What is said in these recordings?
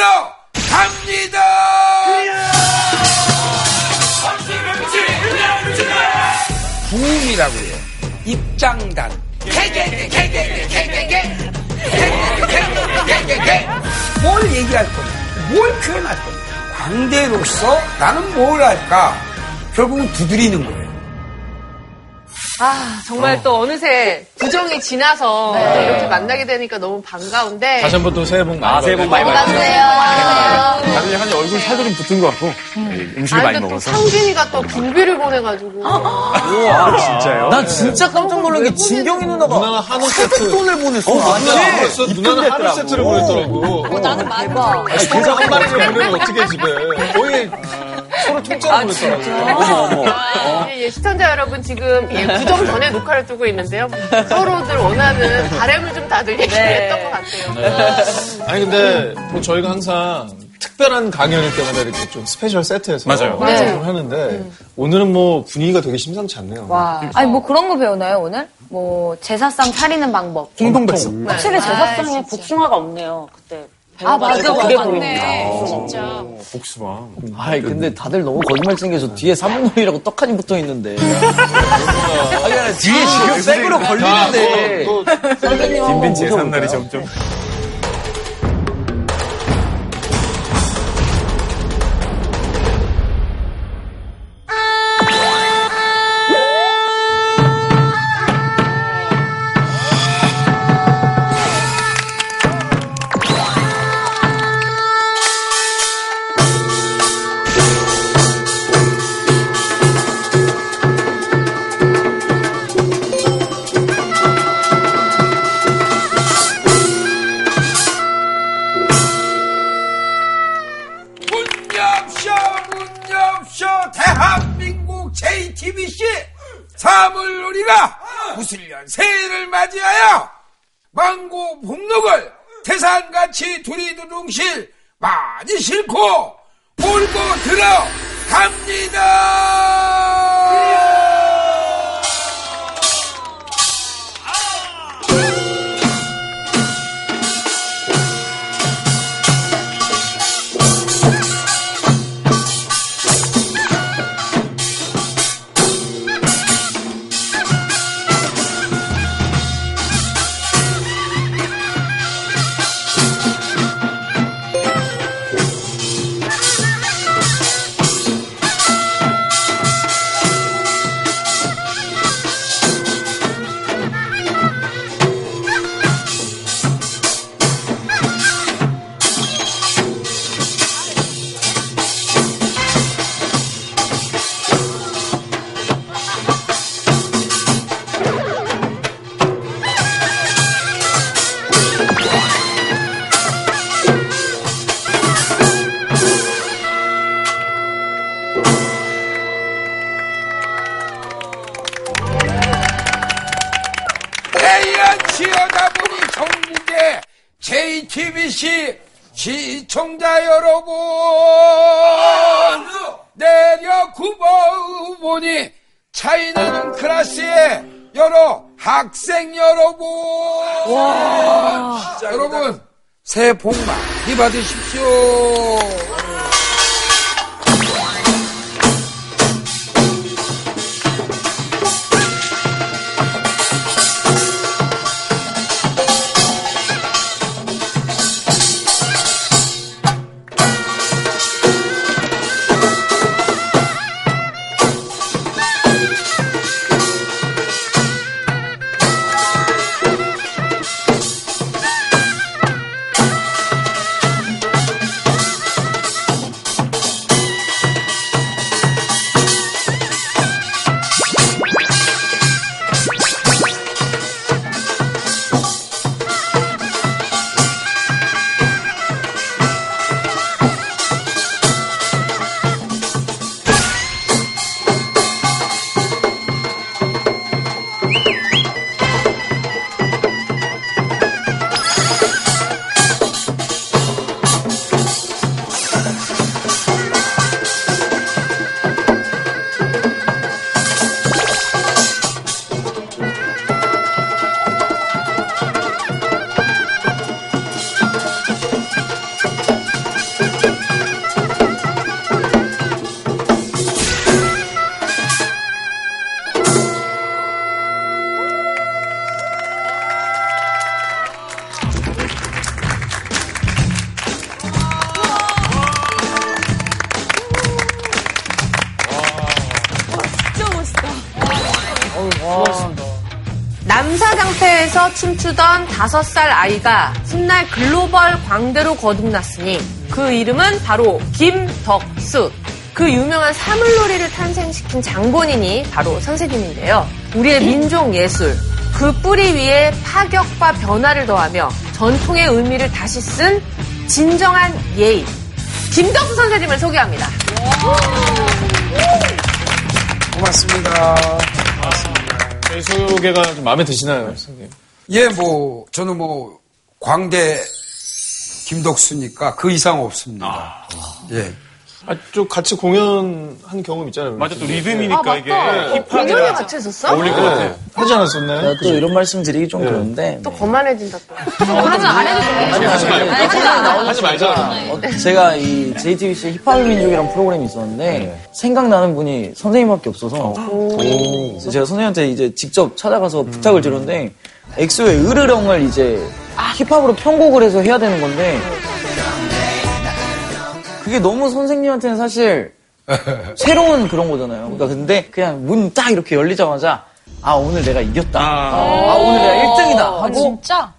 들어 갑니다. 부음이라고 해요. 입장단. 뭘 얘기할 건가? 뭘 표현할 건가? 광대로서 나는 뭘 할까? 결국은 두드리는 거예요. 아, 정말 또 어느새 구정이 지나서 또 이렇게 만나게 되니까 너무 반가운데. 다시 한번 또 새해 복 많이 아, 새해 복 많이 받으세요. 다들 약간 얼굴 살도 좀 붙은 것 같고 음식을 많이 아니, 또 먹어서. 상진이가 또 빈비를 보내가지고. 아, 진짜요? 난 진짜 깜짝 놀란 게 진경이 누나가 누나가 한우 세트. 돈을 보냈어. 누나가 벌써 누나는 한우 세트를 보냈더라고. 나는 대박. 계좌 한 마리를 보내면 어떻게 집에. 거의 서로 통째로 보냈더라고. 예, 예, 시청자 여러분 지금 예, 구정 전에 녹화를 두고 있는데요. 서로들 원하는 바램을 좀 다들 얘기했던 것 같아요. 아니 근데 뭐 저희가 항상 특별한 강연일 때마다 이렇게 좀 special 세트해서 맞아요. 방송을 하는데 오늘은 뭐 분위기가 되게 심상치 않네요. 아니 뭐 그런 거 배우나요 오늘? 뭐 제사상 차리는 방법. 홍동백서. 확실히 제사상에 복숭아가 없네요. 그때. 아 맞아 그게 맞네. 보이네. 진짜. 복숭아. 아이 근데 다들 너무 거짓말 챙겨서 뒤에 사물놀이라고 떡하니 붙어 있는데. 아니 아니 뒤에 지금 생으로 걸리는데. 또 선생님 빈빈 제삼 모셔볼까요? 날이 점점. 2007년 새해를 맞이하여 망고 복록을 태산같이 두리두둥실 많이 싣고 몰고 들어갑니다! 새해 복 많이 받으십시오 남사장패에서 춤추던 다섯 살 아이가 훗날 글로벌 광대로 거듭났으니 그 이름은 바로 김덕수. 그 유명한 사물놀이를 탄생시킨 장본인이 바로 선생님인데요. 우리의 민족 예술, 그 뿌리 위에 파격과 변화를 더하며 전통의 의미를 다시 쓴 진정한 예의. 김덕수 선생님을 소개합니다. 고맙습니다. 저희 소개가 좀 마음에 드시나요, 선생님? 예, 뭐, 저는 뭐, 광대 김덕수니까 그 이상 없습니다. 예. 아, 좀 같이 공연한 경험 있잖아요. 맞아, 또 아, 리듬이니까 이게 공연에 힙합이랑 같이 했었어? 어울릴 것 같아요. 하지 않았었나요? 내가 또 이런 말씀 드리기 좀 그런데 또 거만해진다 또. 그러면 안 해도 돼. 하지 말자. 어, 제가 이 JTBC 힙합의 민족이라는 프로그램이 있었는데 생각나는 분이 선생님밖에 없어서 그래서 제가 선생님한테 이제 직접 찾아가서 부탁을 드렸는데 엑소의 으르렁을 이제 힙합으로 편곡을 해서 해야 되는 건데 그게 너무 선생님한테는 사실 새로운 그런 거잖아요. 그러니까 근데 그냥 문 딱 이렇게 열리자마자 아 오늘 내가 이겼다. 아, 오늘 내가 1등이다. 하고 진짜?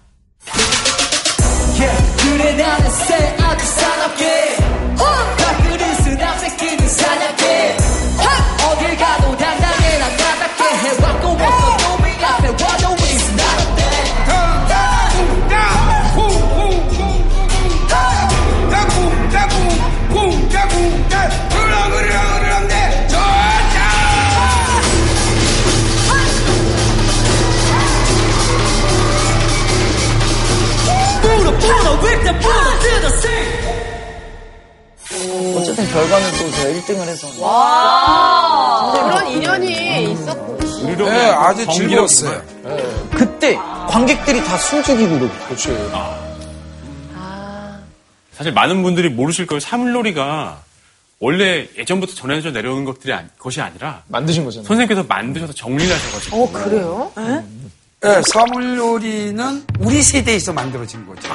그래 나는 새 아주 사납게. 밥그릇은 앞새끼는 사냥해 어딜 가도 당당해 난 나답게 해왔고 어쨌든 결과는 또 제가 1등을 해서 그런 인연이 있었고. 네, 아주 즐거웠어요. 그때 관객들이 다 숨죽이고 그러고 그렇지. 사실 많은 분들이 모르실 거예요. 사물놀이가 원래 예전부터 전해져 내려오는 것들이 아니- 것이 아니라 만드신 거잖아요. 선생님께서 만드셔서 정리를 하셔가지고 어, 그래요? 네, 사물놀이는 우리 세대에서 만들어진 거죠.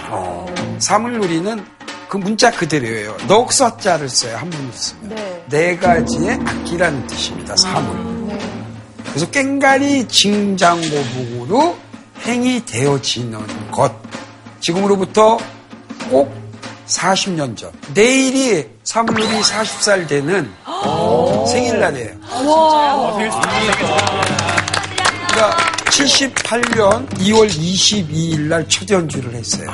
사물놀이는 그 문자 그대로예요. 넉서자를 써요. 한문을 쓰면. 네. 가지의 악기라는 뜻입니다. 사물. 그래서 깽가리 징장고북으로 행이 되어지는 것. 지금으로부터 꼭 40년 전. 내일이 사물놀이 40살 되는 생일날이에요. 그러니까 78년 2월 22일 날첫 연주를 했어요.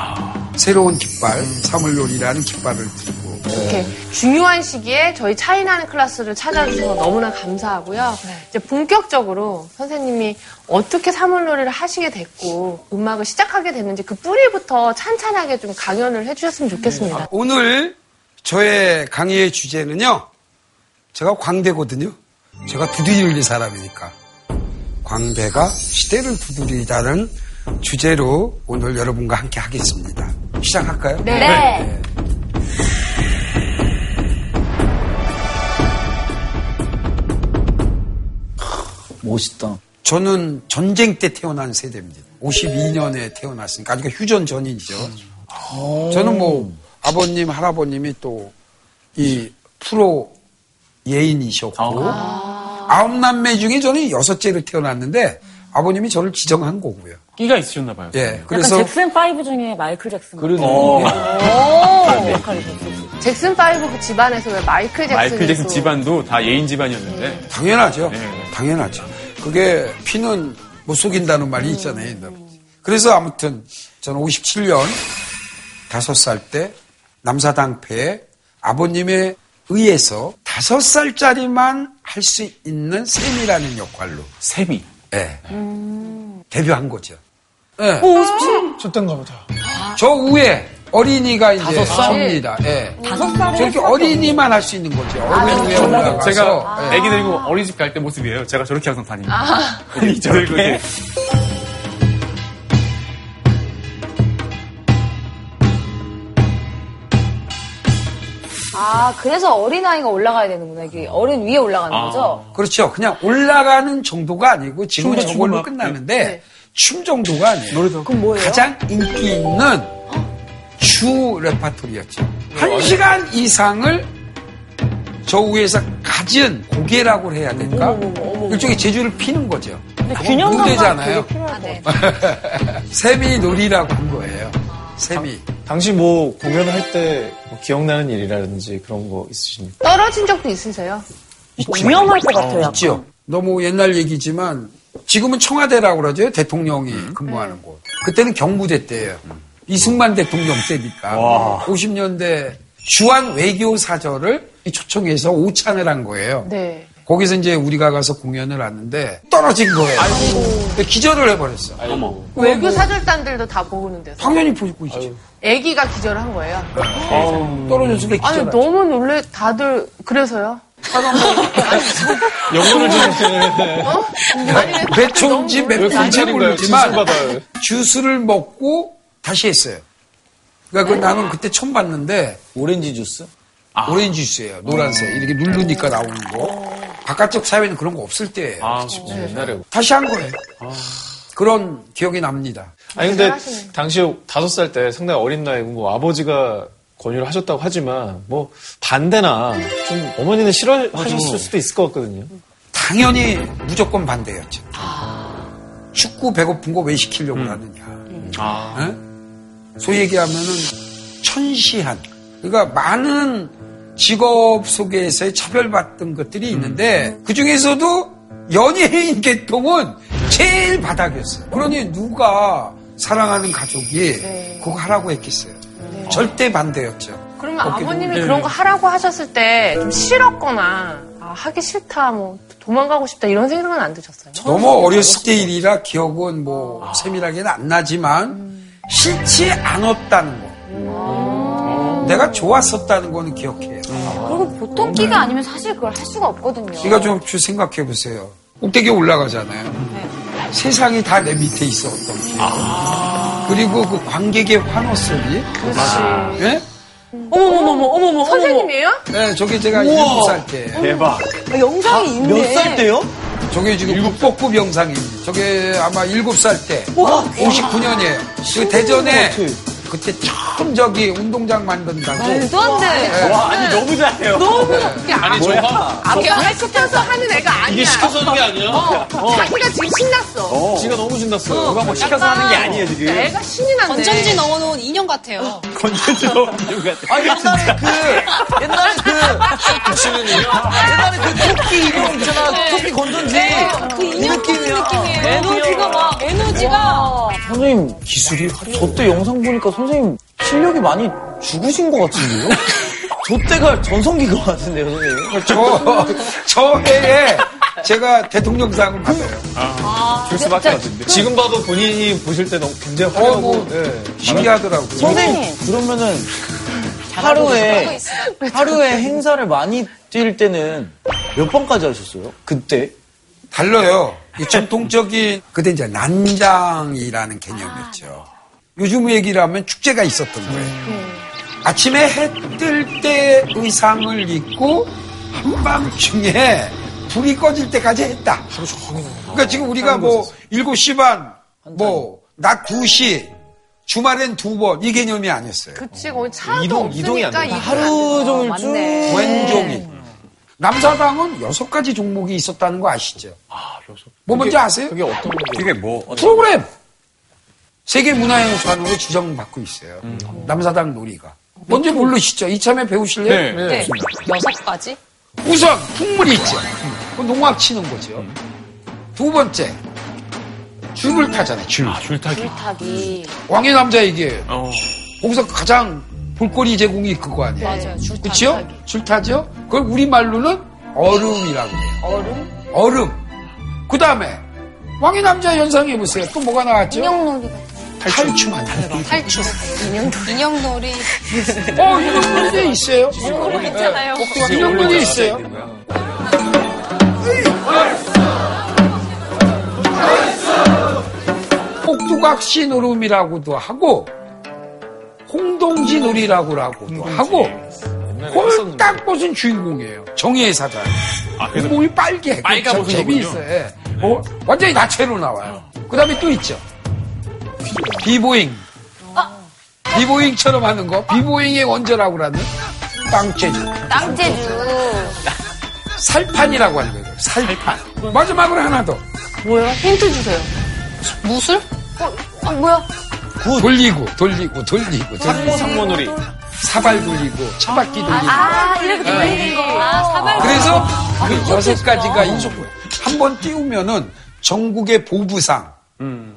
새로운 깃발, 사물놀이라는 깃발을 들고. 이렇게 중요한 시기에 저희 차이나는 클래스를 찾아주셔서 너무나 감사하고요. 이제 본격적으로 선생님이 어떻게 사물놀이를 하시게 됐고 음악을 시작하게 됐는지 그 뿌리부터 찬찬하게 좀 강연을 해주셨으면 좋겠습니다. 오늘 저의 강의의 주제는요. 제가 광대거든요. 제가 두드릴 사람이니까. 광대가 시대를 두드리다는 주제로 오늘 여러분과 함께 하겠습니다. 시작할까요? 네. 멋있다. 저는 전쟁 때 태어난 세대입니다. 52년에 태어났으니까 아직 휴전 전이죠. 저는 뭐 아버님, 할아버님이 또 이 프로 예인이셨고 아 홉 남매 중에 저는 여섯째로 태어났는데 아버님이 저를 지정한 거고요. 끼가 있으셨나 봐요. 예, 그래서 잭슨 5 중에 마이클 잭슨. 그러네. 잭슨 5그 집안에서 왜 마이클 잭슨이 마이클 잭슨 또- 집안도 다 예인 집안이었는데 당연하죠. 네. 당연하죠. 그게 피는 못 속인다는 말이 있잖아요. 옛날에. 그래서 아무튼 저는 57년 다섯 살 때 남사당패에 아버님에 의해서 다섯 살짜리만 할 수 있는 셈이라는 역할로 세비. 예. 데뷔한 거죠. 예. 쳤던가 보다. 저 위에 어린이가 이제 다섯 살? 섭니다. 예. 다섯 살에 저렇게 어린이만 할 수 있는 거죠. 어린 위에 올라가서. 제가 예. 애기 데리고 어린이집 갈 때 모습이에요. 제가 저렇게 항상 다닙니다. 아니, 저렇게. 아, 그래서 어린아이가 올라가야 되는구나. 이게 어른 위에 올라가는 아. 거죠? 그렇죠. 그냥 올라가는 정도가 아니고 지금은 저걸로 끝나는데 춤 정도가 아니에요. 노래도 그럼 뭐예요? 가장 인기 있는 주 레파토리였죠. 한 시간 이상을 저 위에서 가진 고개라고 해야 될까? 일종의 재주를 피는 거죠. 균형 무대잖아요. 아, 네. 세미 놀이라고 한 거예요. 세미. 당시 뭐 공연할 때 뭐 기억나는 일이라든지 그런 거 있으십니까? 떨어진 적도 있으세요? 위험할 것 같아요. 약간. 있죠. 너무 옛날 얘기지만 지금은 청와대라고 그러죠. 대통령이 근무하는 곳. 그때는 경무대 때예요. 이승만 대통령 때니까. 50년대 주한 외교 사절을 초청해서 오찬을 한 거예요. 네. 거기서 이제 우리가 가서 공연을 하는데 떨어진 거예요. 근데 기절을 해버렸어. 외교 사절단들도 다 보는 데서. 당연히 보고 있지. 아기가 기절을 한 거예요. 떨어졌으니까 아니 기절. 너무 놀래 다들 그래서요. 영혼을 주는 어? 아니 왜몇 초인지 몇 분인지 경찰인가요? 모르지만. 주스를 먹고 다시 했어요. 그러니까 그 나는 그때 처음 봤는데 오렌지 주스? 오렌지 주스예요. 노란색. 이렇게 누르니까 나오는 거. 바깥쪽 사회는 그런 거 없을 때예요. 아, 옛날에. 다시 한 거예요. 그런 기억이 납니다. 아니 근데 대단하시네. 당시 다섯 살 때 상당히 어린 나이고 뭐 아버지가 권유를 하셨다고 하지만 뭐 반대나 좀 어머니는 싫어하셨을 수도 있을 것 같거든요. 당연히 무조건 반대였죠. 축구 배고픈 거 왜 시키려고 하느냐. 아. 예? 소위 얘기하면은 천시한. 그러니까 많은 직업 속에서의 차별받던 것들이 있는데 그 중에서도 연예인 계통은 제일 바닥이었어요. 그러니 누가 사랑하는 가족이 그거 하라고 했겠어요. 절대 반대였죠. 그러면 아버님이 동무. 그런 거 하라고 하셨을 때 좀 싫었거나 아, 하기 싫다 뭐 도망가고 싶다 이런 생각은 안 드셨어요? 너무 어렸을 때 일이라 기억은 뭐 세밀하게는 안 나지만 싫지 않았다는 거. 내가 좋았었다는 거는 기억해요. 그리고 보통 끼가 아니면 사실 그걸 할 수가 없거든요. 이거 좀 생각해 보세요. 꼭대기에 올라가잖아요. 세상이 다 내 밑에 있어 어떤 게. 그리고 그 관객의 환호 소리. 예? 어머머머머, 어머머, 선생님이에요? 네, 저게 제가 일곱 살 때. 대박. 어머. 영상이 있네. 몇 살 때요? 저게 지금 국보급 영상입니다. 저게 아마 일곱 살 때. 59년이에요. 그 대전에 그때 처음 저기 운동장 만든다고. 말도 안 돼. 와, 아니, 너무 잘해요. 이게 아, 아니 저가 아빠가 시켜서 하는 애가 아니야. 이게 시켜서 하는 게 아니야. 어, 자기가 지금 신났어. 지가 너무 신났어요. 누가 뭐 시켜서 하는 게 아니에요, 지금. 애가 신이 났네. 건전지 넣어놓은 인형 같아요. 건전지로 만든 것 같아. 아, 옛날에 그, 옛날에 그, 옛날에 그 토끼 인형 있잖아. 토끼 건전지. 그 인형 보는 느낌이야. 느낌이에요. 에너지가 막, 에너지가. 선생님, 기술이, 저 때 영상 보니까 선생님 실력이 많이 죽으신 것 같은데요? 저 때가 전성기 것 같은데요, 선생님? 저, 저 해에 제가 대통령상을 받아요. 줄 수밖에 없는데. 지금 봐도 본인이 보실 때 너무 굉장히 어, 화려하고 뭐, 네. 신기하더라고요. 선생님, 그러면은 하루에, 하루에 행사를 많이 뛸 때는 몇 번까지 하셨어요? 그때? 달라요. 이 전통적인 그때 이제 난장이라는 개념이었죠. 요즘 얘기를 하면 축제가 있었던 거예요. 아침에 해 뜰 때 의상을 입고 한밤중에 불이 꺼질 때까지 했다. 그러니까 지금 우리가 뭐 7시 반, 뭐 낮 2시, 주말엔 두 번 이 개념이 아니었어요. 그치, 거기 차도 이동- 이동이 안 돼. 하루 종일 쭉. 맞네. 왼종일. 남사당은 여섯 가지 종목이 있었다는 거 아시죠? 아, 여섯. 뭐 뭔지 아세요? 그게 어떤 게 그게 뭐, 어떤- 프로그램 세계 문화유산으로 지정받고 있어요. 남사당 놀이가. 뭔지 모르시죠? 이참에 배우실래요? 네. 네. 여섯 가지? 우선 풍물이 있죠. 그 농악 치는 거죠. 두 번째 줄을 타잖아요. 줄. 아, 줄 타기. 타기. 왕의 남자 이게 어. 거기서 가장 볼거리 제공이 그거 아니에요. 맞아요. 줄 타기. 그렇죠? 줄 타죠. 그걸 우리 말로는 얼음이라고 해요. 얼음? 얼음. 그 다음에 왕의 남자 연상해 보세요. 또 뭐가 나왔죠? 인형놀이 같은 탈춤. 탈출. 인형놀이. 어, 인형놀이 있어요. 있잖아요. 인형놀이 있어요. 꼭두각시 놀음이라고도 하고 홍동지 놀이라고도 하고 그걸 딱 벗은 주인공이에요. 정의의 사자. 아, 그래서 몸이 빨개. 그 벗은 재미있어요. 예. 어, 완전히 나체로 나와요. 그 다음에 또 있죠. 비보잉. 비보잉처럼 하는 거. 비보잉의 원조라고 하는 땅재주. 땅재주. 살판이라고 하는 거예요. 살판. 마지막으로 하나 더. 뭐예요? 힌트 주세요. 무술? 어, 아, 뭐야? 돌리고 돌리고 돌리고 돌리고 상모놀이. 사발 돌리고 차바퀴 돌리고 아, 이렇게 돌리는 거. 아, 사발. 그래서 그 여섯 가지가 있었고요. 한번 띄우면은 전국의 보부상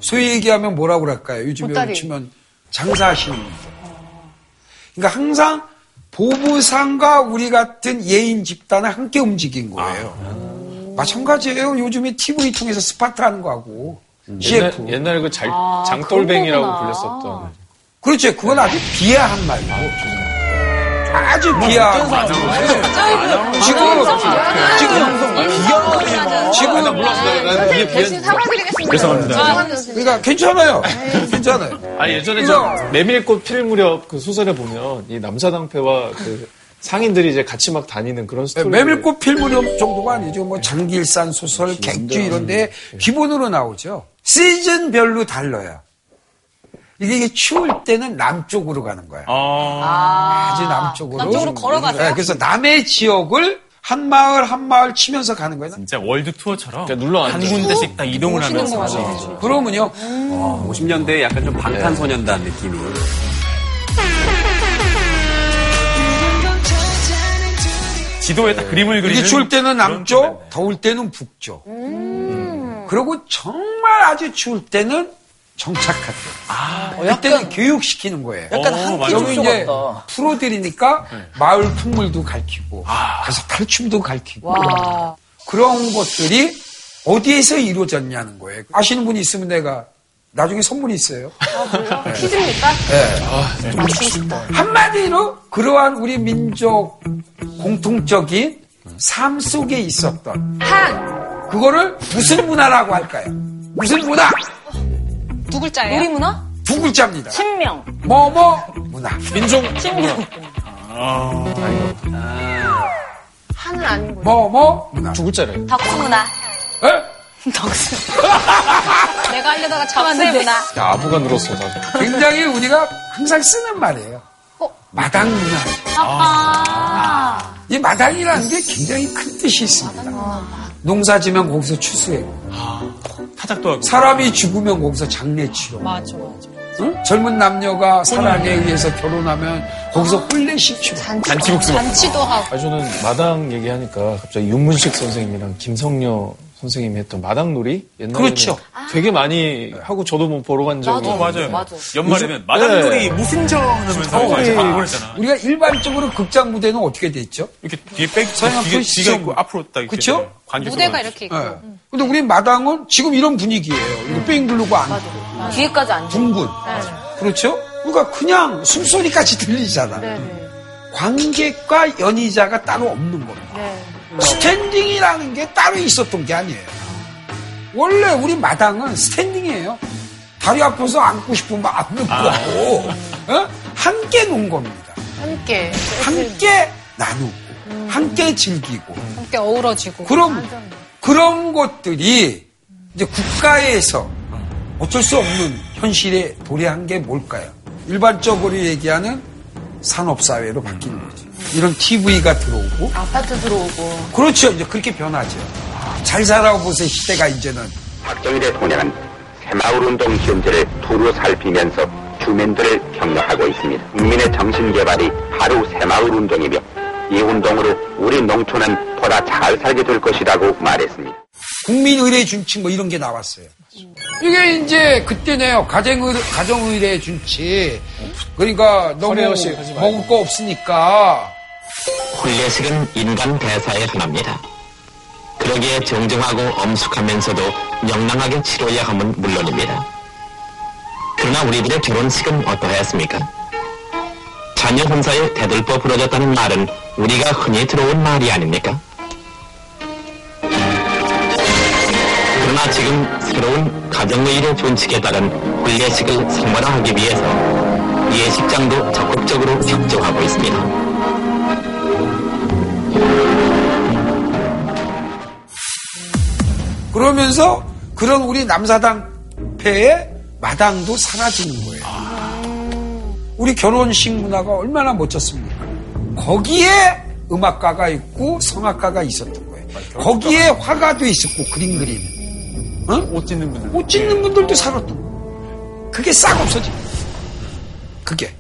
소위 얘기하면 뭐라고 그럴까요? 요즘에 보따리. 치면 장사하시는 분들. 그러니까 항상 보부상과 우리 같은 예인 집단을 함께 움직인 거예요. 마찬가지예요. 요즘에 TV 통해서 스파트 하는 거하고 CF. 옛날, 옛날에 그 잘, 아, 장돌뱅이라고. 불렸었던. 그렇죠. 그건 아주 비하한 말이고. 아주 비하한 말이고. 지금, 지금, 지금, 나 몰랐어. 나, 나 이게 대신. 사과드리겠습니다. 죄송합니다. 그러니까 괜찮아요. 괜찮아요. 아니, 예전에 저 메밀꽃 필 무렵 그 소설에 보면 이 남사당패와 그 상인들이 이제 같이 막 다니는 그런 스토리. 네, 메밀꽃 필 무렵 정도가 아니죠. 뭐 장길산 소설, 객주 이런데 기본으로 나오죠. 시즌별로 달라요. 이게, 이게 추울 때는 남쪽으로 가는 거야. 어, 아주 남쪽으로. 남쪽으로 걸어가세요? 네, 그래서 남의 지역을 한 마을 한 마을 치면서 가는 거예요. 진짜 월드 투어처럼 그러니까 한. 군데씩 딱 이동을 하면서 그러면요. 50년대에 약간 좀 방탄소년단 느낌이. 지도에 딱 그림을 그리는 이게 추울 때는 남쪽. 더울 때는 북쪽. 그리고 정말 아주 추울 때는 정착할 때. 아, 그때는 교육시키는 거예요. 약간 어, 한 맞아. 여기 끼 이제. 프로들이니까 마을 풍물도 가르치고 그래서 탈춤도 가르치고 그런 것들이 어디에서 이루어졌냐는 거예요. 아시는 분이 있으면 내가 나중에 선물이 있어요. 퀴즈입니까? 네. 맞추고 싶다. 한마디로 그러한 우리 민족 공통적인 삶 속에 있었던 한, 그거를 무슨 문화라고 할까요? 무슨 문화? 두 글자예요? 우리 문화? 두 글자입니다. 신명. 뭐뭐 문화. 민족. 한은 아닌 거죠. 뭐뭐 문화. 두 글자래. 덕수 문화. 에? 내가 하려다가 잡았는데. 문화. 야, 아부가 늘었어, 나도. 굉장히 우리가 항상 쓰는 말이에요. 마당 문화. 아. 이 마당이라는 게 굉장히 큰 뜻이 있습니다. 농사 지면 거기서 추수해고 타작도 하고 사람이 죽으면 거기서 장례 치료. 맞아, 맞아. 응? 젊은 남녀가 사랑에 의해서 결혼하면 거기서 혼례식 치료. 잔치국수 먹고 잔치도 하고. 아, 저는 마당 얘기하니까 갑자기 윤문식 선생님이랑 김성녀 선생님이 했던 마당놀이 옛날에 그렇죠. 되게 많이 하고 저도 뭐 보러 간 적이 어, 맞아요. 맞아. 연말에면 마당놀이 네. 무슨 전 하면서 어, 이제 예. 우리가 일반적으로 극장 무대는 어떻게 돼 있죠? 이렇게 뒤에 백, 서양 뒤에. 뒤가 있고 앞으로 딱 이렇게. 관객석으로 무대가 이렇게. 있고. 예. 근데 우리 마당은 지금 이런 분위기예요. 이거 뺑 두르고 앉고 뒤에까지 앉아. 둥근. 그렇죠? 그러니까 그냥 숨소리까지 들리잖아. 네. 관객과 연희자가 따로 없는 겁니다. 네. standing이라는 게 따로 있었던 게 아니에요. 원래 우리 마당은 standing이에요. 다리 아파서 앉고 싶으면 앉는 거고, 어? 함께 논 겁니다. 함께. 함께 나누고, 함께 즐기고. 함께 어우러지고. 그럼 그런 것들이 이제 국가에서 어쩔 수 없는 현실에 도래한 게 뭘까요? 일반적으로 얘기하는 산업사회로 바뀌는 거죠. 이런 TV가 들어오고, 아파트 들어오고. 그렇죠. 이제 그렇게 변하죠. 잘 살아보세요, 시대가 이제는. 박정희 대통령은 새마을운동 현재를 두루 살피면서 주민들을 격려하고 있습니다. 국민의 정신개발이 바로 새마을운동이며 이 운동으로 우리 농촌은 보다 잘 살게 될 것이라고 말했습니다. 국민의례 준치 뭐 이런 게 나왔어요. 이게 이제 그때네요. 가정의례, 가정의례 준치. 그러니까 너무. 먹을 거 없으니까 혼례식은 인간 대사의 하나입니다. 그러기에 정정하고 엄숙하면서도 명랑하게 치러야 함은 물론입니다. 그러나 우리들의 결혼식은 어떠하였습니까? 자녀 혼사에 대들보 부러졌다는 말은 우리가 흔히 들어온 말이 아닙니까? 그러나 지금 새로운 가정의례 준칙에 따른 혼례식을 성문화하기 위해서 예식장도 적극적으로 협조하고 있습니다. 그러면서 그런 우리 남사당 폐의 마당도 사라지는 거예요. 우리 결혼식 문화가 얼마나 멋졌습니까? 거기에 음악가가 있고 성악가가 있었던 거예요. 거기에 화가도 있었고 그림 그리는. 어? 옷 찢는 분들. 옷 찢는 분들도 살았던. 그게 싹 없어지. 그게.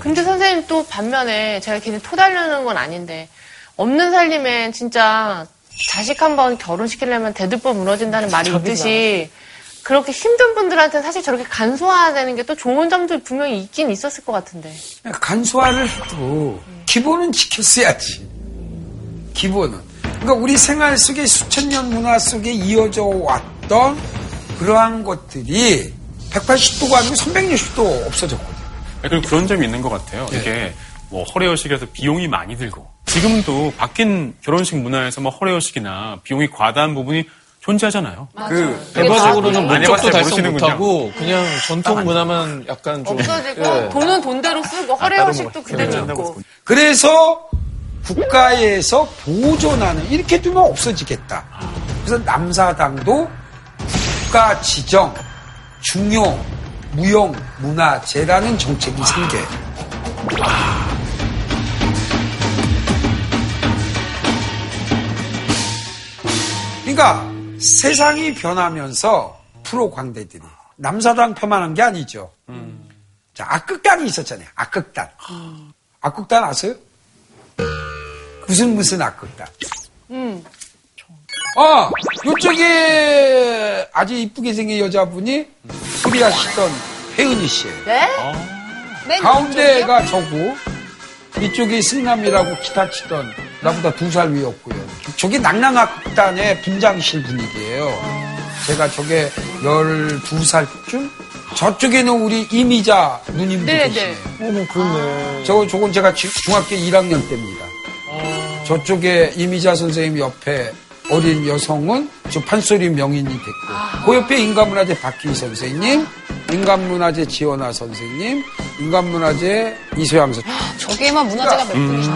근데 선생님 또 반면에 제가 괜히 토달려는 건 아닌데 없는 살림엔 진짜 자식 한 번 결혼시키려면 대들보 무너진다는 말이 있듯이 그렇게 힘든 분들한테는 사실 저렇게 간소화되는 게 또 좋은 점도 분명히 있긴 있었을 것 같은데. 간소화를 해도 기본은 지켰어야지. 기본은. 그러니까 우리 생활 속에 수천 년 문화 속에 이어져 왔 던 그러한 것들이 180도가 아니고 360도 없어졌거든. 네, 그리고 그런 점이 있는 것 같아요. 이게 뭐 허례허식이라서 비용이 많이 들고 지금도 바뀐 결혼식 문화에서 뭐 허례허식이나 비용이 과다한 부분이 존재하잖아요. 그 대과적으로는 안 목적도. 달성. 못하고 그냥 전통 문화만 약간 좀 없어지고 예. 돈은 돈대로 쓰고 허례허식도 그대로 있고. 그래서 국가에서 보존하는 이렇게 두면 없어지겠다. 그래서 남사당도 국가 지정 중요 무용 문화 재라는 정책이 생겨. 그러니까 세상이 변하면서 프로 광대들이 남사당 폄하한 게 아니죠. 자, 악극단이 있었잖아요. 악극단. 악극단 아세요? 무슨 무슨 악극단. 음. 아, 요쪽에 아주 이쁘게 생긴 여자분이 소리하시던 혜은이 씨예요. 네? 맨 가운데가 저고 이쪽이 승남이라고 기타 치던 나보다 두 살 위였고요. 저게 낙랑악단의 분장실 분위기예요. 제가 저게 12살쯤? 저쪽에는 우리 이미자 누님도 네, 계시네요. 어머 그렇네. 저, 저건 제가 지- 중학교 1학년 때입니다. 저쪽에 이미자 선생님 옆에 어린 여성은 저 판소리 명인이 됐고, 그 옆에 인간문화재 박희 선생님, 인간문화재 지원아 선생님, 인간문화재 이소양 선생님. 저기에만 문화재가 몇 분이죠.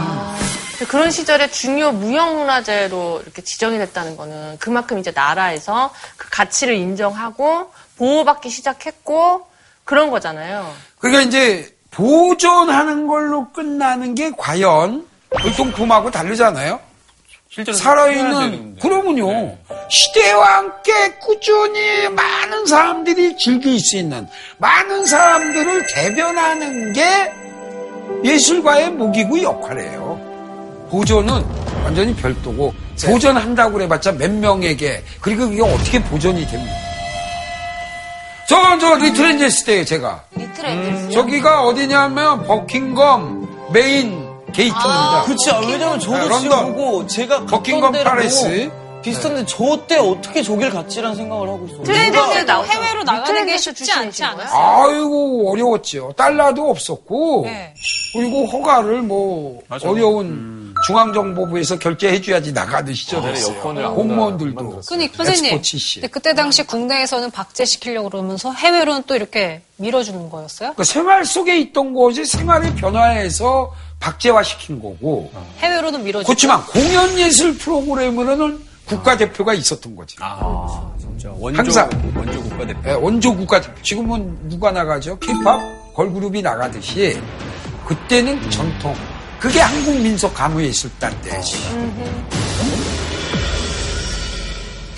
그런 시절에 중요 무형문화재로 이렇게 지정이 됐다는 거는 그만큼 이제 나라에서 그 가치를 인정하고 보호받기 시작했고 그런 거잖아요. 그러니까 이제 보존하는 걸로 끝나는 게 과연 골동품하고 다르잖아요. 실제로 살아있는. 그러면요. 네. 시대와 함께 꾸준히 많은 사람들이 즐길 수 있는, 많은 사람들을 대변하는 게 예술가의 무기고 역할이에요. 보존은 완전히 별도고, 보존한다고 그래봤자 몇 명에게, 그리고 그게 어떻게 보존이 됩니까? 저, 저, 엔젤스 때예요, 제가. 리틀 엔젤스. 저기가 어디냐면, 버킹검 메인 게이트입니다. 그치, 아, 왜냐면 저도 네, 지금 런던. 보고 제가 버킹엄 갔던 데랑 팔레스. 비슷한데 저 때 어떻게 저길 갔지라는 생각을 하고 있어요. 트렌드에 또 해외로 나가는 게 쉽지 않지? 않았어요? 아이고 어려웠죠. 달러도 없었고 네. 그리고 허가를 뭐 맞아. 어려운 중앙정보부에서 결제해줘야지 나가는 시절이었어요. 여권을 공무원들도 그러니까 선생님, 그때 당시 국내에서는 박제시키려고 그러면서 해외로는 또 이렇게 밀어주는 거였어요? 그 생활 속에 있던 것이 생활의 변화에서 박제화시킨 거고 해외로는 밀어주고. 그렇지만 공연 예술 프로그램으로는 국가 대표가 있었던 거지. 아, 진짜. 원조, 항상. 원조 국가 대표. 예, 원조 국가 대표. 지금은 누가 나가죠? 케이팝 걸그룹이 나가듯이 그때는 전통. 그게 한국 민속 가무 예술단 때지.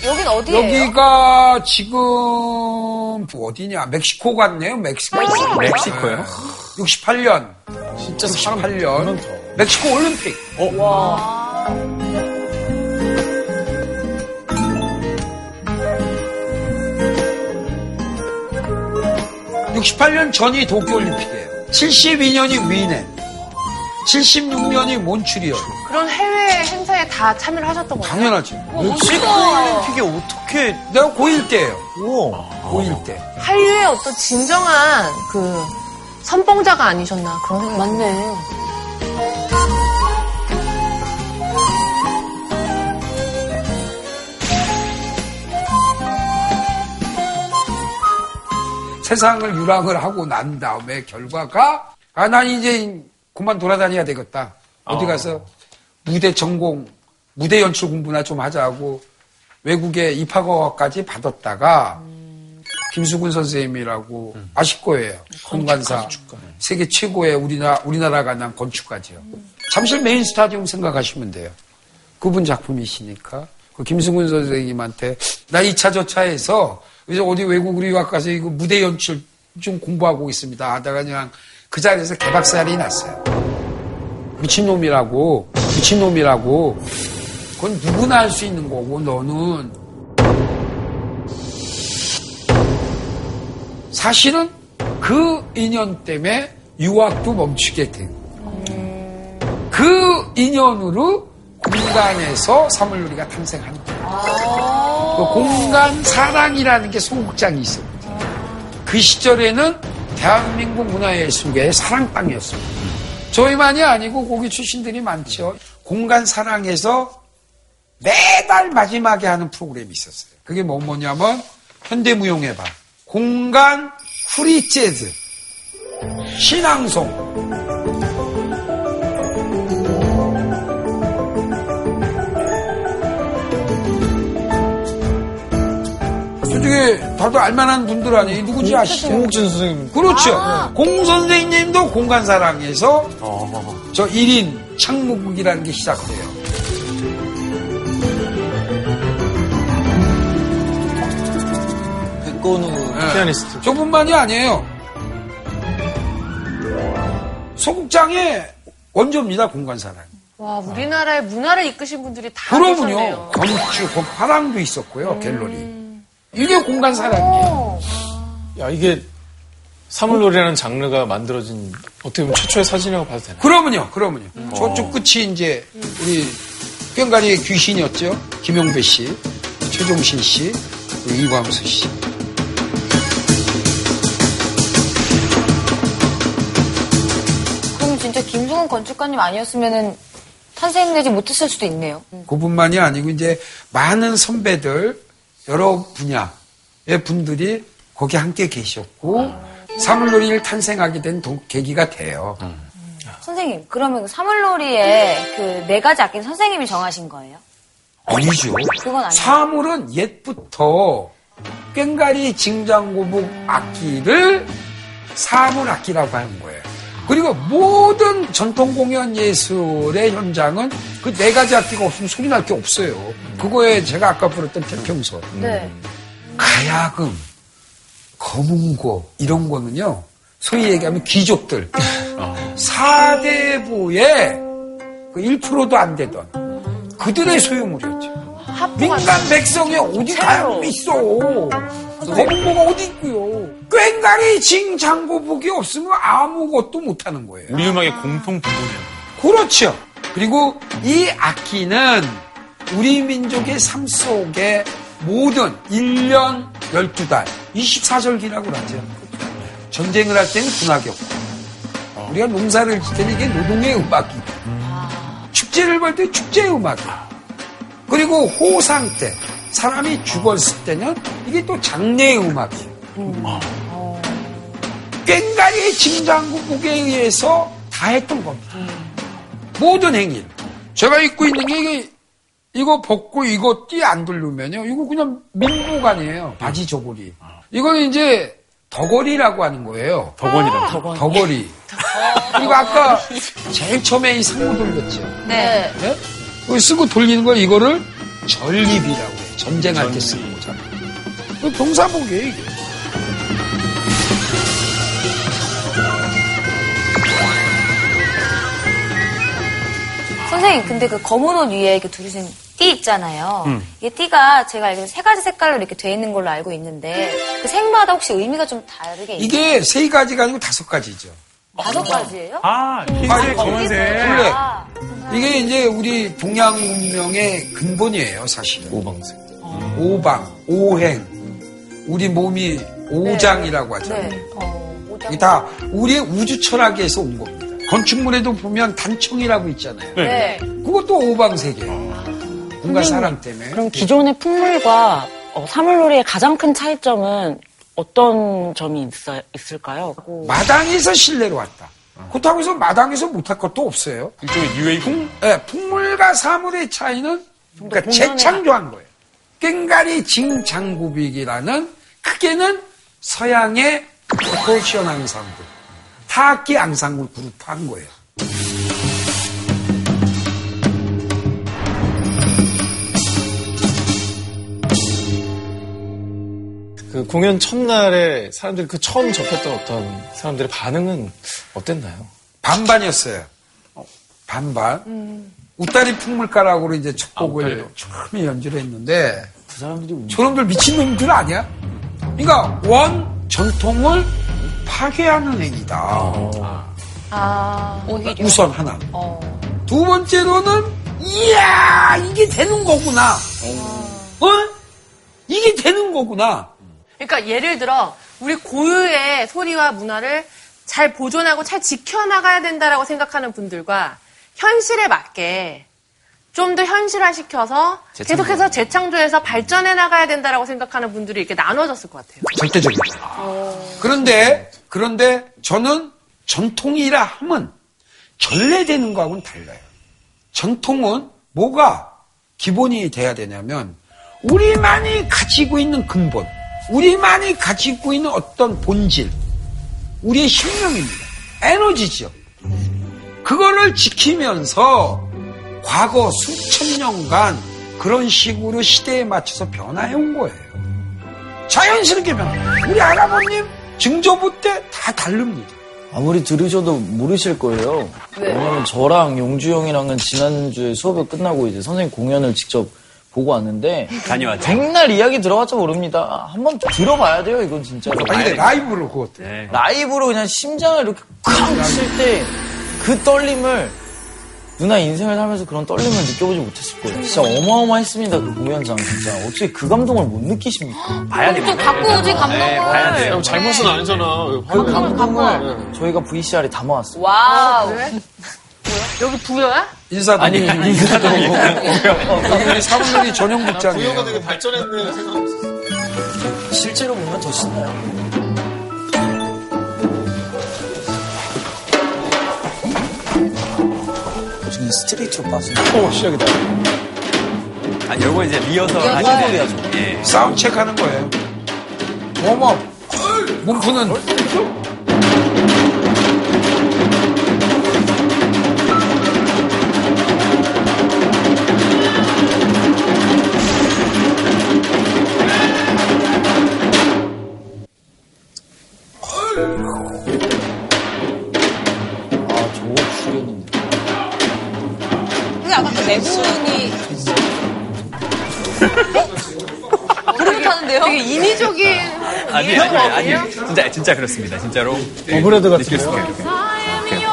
여긴 어디예요? 여기가 지금 어디냐? 멕시코 같네요. 멕시코. 멕시코요? 68년. 진짜 사람 68년. 멕시코 올림픽. 68년 전이 도쿄올림픽이에요. 72년이 위넨. 76년이 몬트리올. 그런 해외 행사에 다 참여를 하셨던 거예요? 당연하지. 멕시코 올림픽이 어떻게 내가 고1 때예요. 우와. 고1 때. 한류의 어떤 진정한 그 선봉자가 아니셨나 그런 생각이 맞네. 세상을 유랑을 하고 난 다음에 결과가 아 난 이제 그만 돌아다녀야 되겠다. 어디 가서 무대 전공, 무대 연출 공부나 좀 하자고 외국에 입학허가까지 받았다가 김수근 선생님이라고 아실 거예요. 건관사 세계 최고의 우리나라 우리나라가 난 건축가죠. 잠실 메인 스타디움 생각하시면 돼요. 그분 작품이시니까 그 김승훈 선생님한테 나 2차 저차에서 이제 어디 외국으로 유학 가서 이거 무대 연출 좀 공부하고 있습니다. 하다가 그냥 그 자리에서 개박살이 났어요. 미친놈이라고, 미친놈이라고. 그건 누구나 할 수 있는 거고, 너는. 사실은 그 인연 때문에 유학도 멈추게 되고, 그 인연으로 공간에서 사물놀이가 탄생하는 거예요. 그 공간 사랑이라는 게 소극장이 있습니다. 그 시절에는 대한민국 문화예술계의 사랑방이었습니다. 저희만이 아니고 거기 출신들이 많죠. 공간 사랑에서 매달 마지막에 하는 프로그램이 있었어요. 그게 뭐 뭐냐면 현대무용의 밤, 공간 프리 재즈, 시낭송, 저쪽에 다들 알만한 분들 아니에요? 누구지 아시죠? 홍옥진 선생님. 그렇죠. 공 선생님도 공간사랑에서 저 1인 창무국이라는 게 시작돼요. 백건우 네. 피아니스트. 저뿐만이 아니에요. 소극장의 원조입니다, 공간사랑. 와, 우리나라의 문화를 이끄신 분들이 다 그러면요, 계셨네요. 건축, 그 화랑도 있었고요, 갤러리. 이게 공간 사랑이에요. 야, 이게 사물놀이라는 장르가 만들어진 어떻게 보면 최초의 사진이라고 봐도 되나? 그러면요, 그러면요. 저쪽 끝이 이제 우리 꽹가리의 귀신이었죠. 김용배 씨, 최종신 씨, 그리고 이광수 씨. 그럼 진짜 김승훈 건축가님 아니었으면은 탄생되지 못했을 수도 있네요. 그뿐만이 아니고 이제 많은 선배들 여러 분야의 분들이 거기 함께 계셨고 사물놀이를 탄생하게 된 도- 계기가 돼요. 선생님, 그러면 그 사물놀이의 그네 가지 악기는 선생님이 정하신 거예요? 아니죠. 그건 아니에요. 사물은 옛부터 꽹가리 징장고북 악기를 사물 악기라고 하는 거예요. 그리고 모든 전통 공연 예술의 현장은 그 네 가지 악기가 없으면 소리 날 게 없어요. 그거에 제가 아까 부르던 태평소, 네. 가야금, 거문고 이런 거는요. 소위 얘기하면 귀족들 사대부의 그 1%도 안 되던 그들의 소유물이었죠. 민간 백성이 어디 가야금이 있어. 거문고가 어디 있고요. 꽹가리 징장고북이 없으면 아무것도 못하는 거예요. 우리 음악의 공통 부분이에요. 그렇죠. 그리고 이 악기는 우리 민족의 삶 속에 모든 1년 12달, 24절기라고 그러죠. 전쟁을 할 때는 군악이었고, 우리가 농사를 질 때는 이게 노동의 음악이고, 축제를 볼 때 축제의 음악이고, 그리고 호상 때, 사람이 죽었을 때는 이게 또 장례의 음악이에요. 꽹가리의 짐장국국에 의해서 다 했던 겁니다. 모든 행위를. 제가 입고 있는 게 이거 벗고 이거 띠안 두르면요. 이거 그냥 민복 아니에요. 바지 저고리. 이거는 이제 덕거리라고 하는 거예요. 덕원이라. 덕거리. 그리고 아까 제일 처음에 이 상무 돌렸죠. 네. 네? 그거 쓰고 돌리는 거 이거를 전립이라고 해요. 전쟁할 때 쓰는 거잖아요. 그 동사복이에요, 이게. 선생님, 근데 그 검은 옷 위에 이렇게 두르신 띠 있잖아요. 음. 이게 띠가 제가 알기로 세 가지 색깔로 이렇게 돼 있는 걸로 알고 있는데 그 색마다 혹시 의미가 좀 다르게 있나요? 이게 세 가지가 아니고 다섯 가지죠. 다섯 가지예요? 아, 흰색, 검은색. 블랙. 아, 이게 이제 우리 동양 문명의 근본이에요, 사실은. 오방색. 오방, 오행. 우리 몸이 오장이라고 하잖아요. 네. 어, 오장. 이게 다 우리의 우주 철학에서 온 겁니다. 건축물에도 보면 단청이라고 있잖아요. 네. 그것도 오방색이에요. 공간 사랑 때문에. 그럼 기존의 풍물과 어, 사물놀이의 가장 큰 차이점은 어떤 점이 있어, 있을까요? 마당에서 실내로 왔다. 그렇다고 해서 마당에서 못할 것도 없어요. 일종의 유해 풍, 예, 풍물과 사물의 차이는 그러니까 재창조한 거예요. 꽹가리 징장구빅이라는 크게는 서양의 프로포션 앙상블, 타악기 앙상블 그룹 한 거예요. 그 공연 첫날에 사람들이 그 처음 접했던 어떤 사람들의 반응은 어땠나요? 반반이었어요. 어. 반반. 음. 우따리 풍물가락으로 이제 첫 아, 곡을 아, 처음에 연주를 했는데 그 사람들이 저놈들 미친놈들 아니야? 그러니까 원 전통을 파괴하는 행위다. 아, 오히려. 우선 하나. 어. 두 번째로는 이야 이게 되는 거구나. 어? 이게 되는 거구나. 그러니까 예를 들어 우리 고유의 소리와 문화를 잘 보존하고 잘 지켜나가야 된다라고 생각하는 분들과 현실에 맞게 좀 더 현실화시켜서 계속해서 재창조해서 발전해 나가야 된다라고 생각하는 분들이 이렇게 나눠졌을 것 같아요. 절대적이다. 그런데 그런데 저는 전통이라 함은 전래되는 거하고는 달라요. 전통은 뭐가 기본이 돼야 되냐면 우리만이 가지고 있는 근본, 우리만이 가지고 있는 어떤 본질, 우리의 신명입니다. 에너지죠. 그거를 지키면서 과거 수천 년간 그런 식으로 시대에 맞춰서 변화해 온 거예요. 자연스럽게 변화. 우리 할아버님 증조부 때 다 다릅니다. 아무리 들으셔도 모르실 거예요. 왜냐면 저랑 용주 형이랑은 지난주에 수업이 끝나고 이제 선생님 공연을 직접 보고 왔는데 다녀왔죠. 백날 이야기 들어봤자 모릅니다. 한번 들어봐야 돼요, 이건 진짜. 아니, 근데 라이브로 그것도. 네. 라이브로 그냥 심장을 이렇게 쾅 칠 때 그 떨림을 누나 인생을 살면서 그런 떨림을 느껴보지 못했을 거예요. 진짜 어마어마했습니다, 그 공연장 진짜. 어떻게 그 감동을 못 느끼십니까? 봐야 또 됩니다. 갖고 오지 감동을. 네, 봐야 돼요. 형 잘못은 아니잖아. 그 감동을 저희가 VCR에 담아왔어요. wow. 여기 부여야? 인사도 아니, 인사도 여기 사분들이 전용 부여가 복장이에요. 되게 발전했네 생각했어. 실제로 보면 더 신나요. 지금 스트레이트로 빠지네. 오, 시작이다. 아니, 요거 이제 리허설 하시는. 예. 사운드 체크하는 거예요. 웜업. 몸푸는. 아니, 아니? 아니. 진짜, 진짜 그렇습니다. 진짜로. 오브레드 같은 거. 아, 선생님.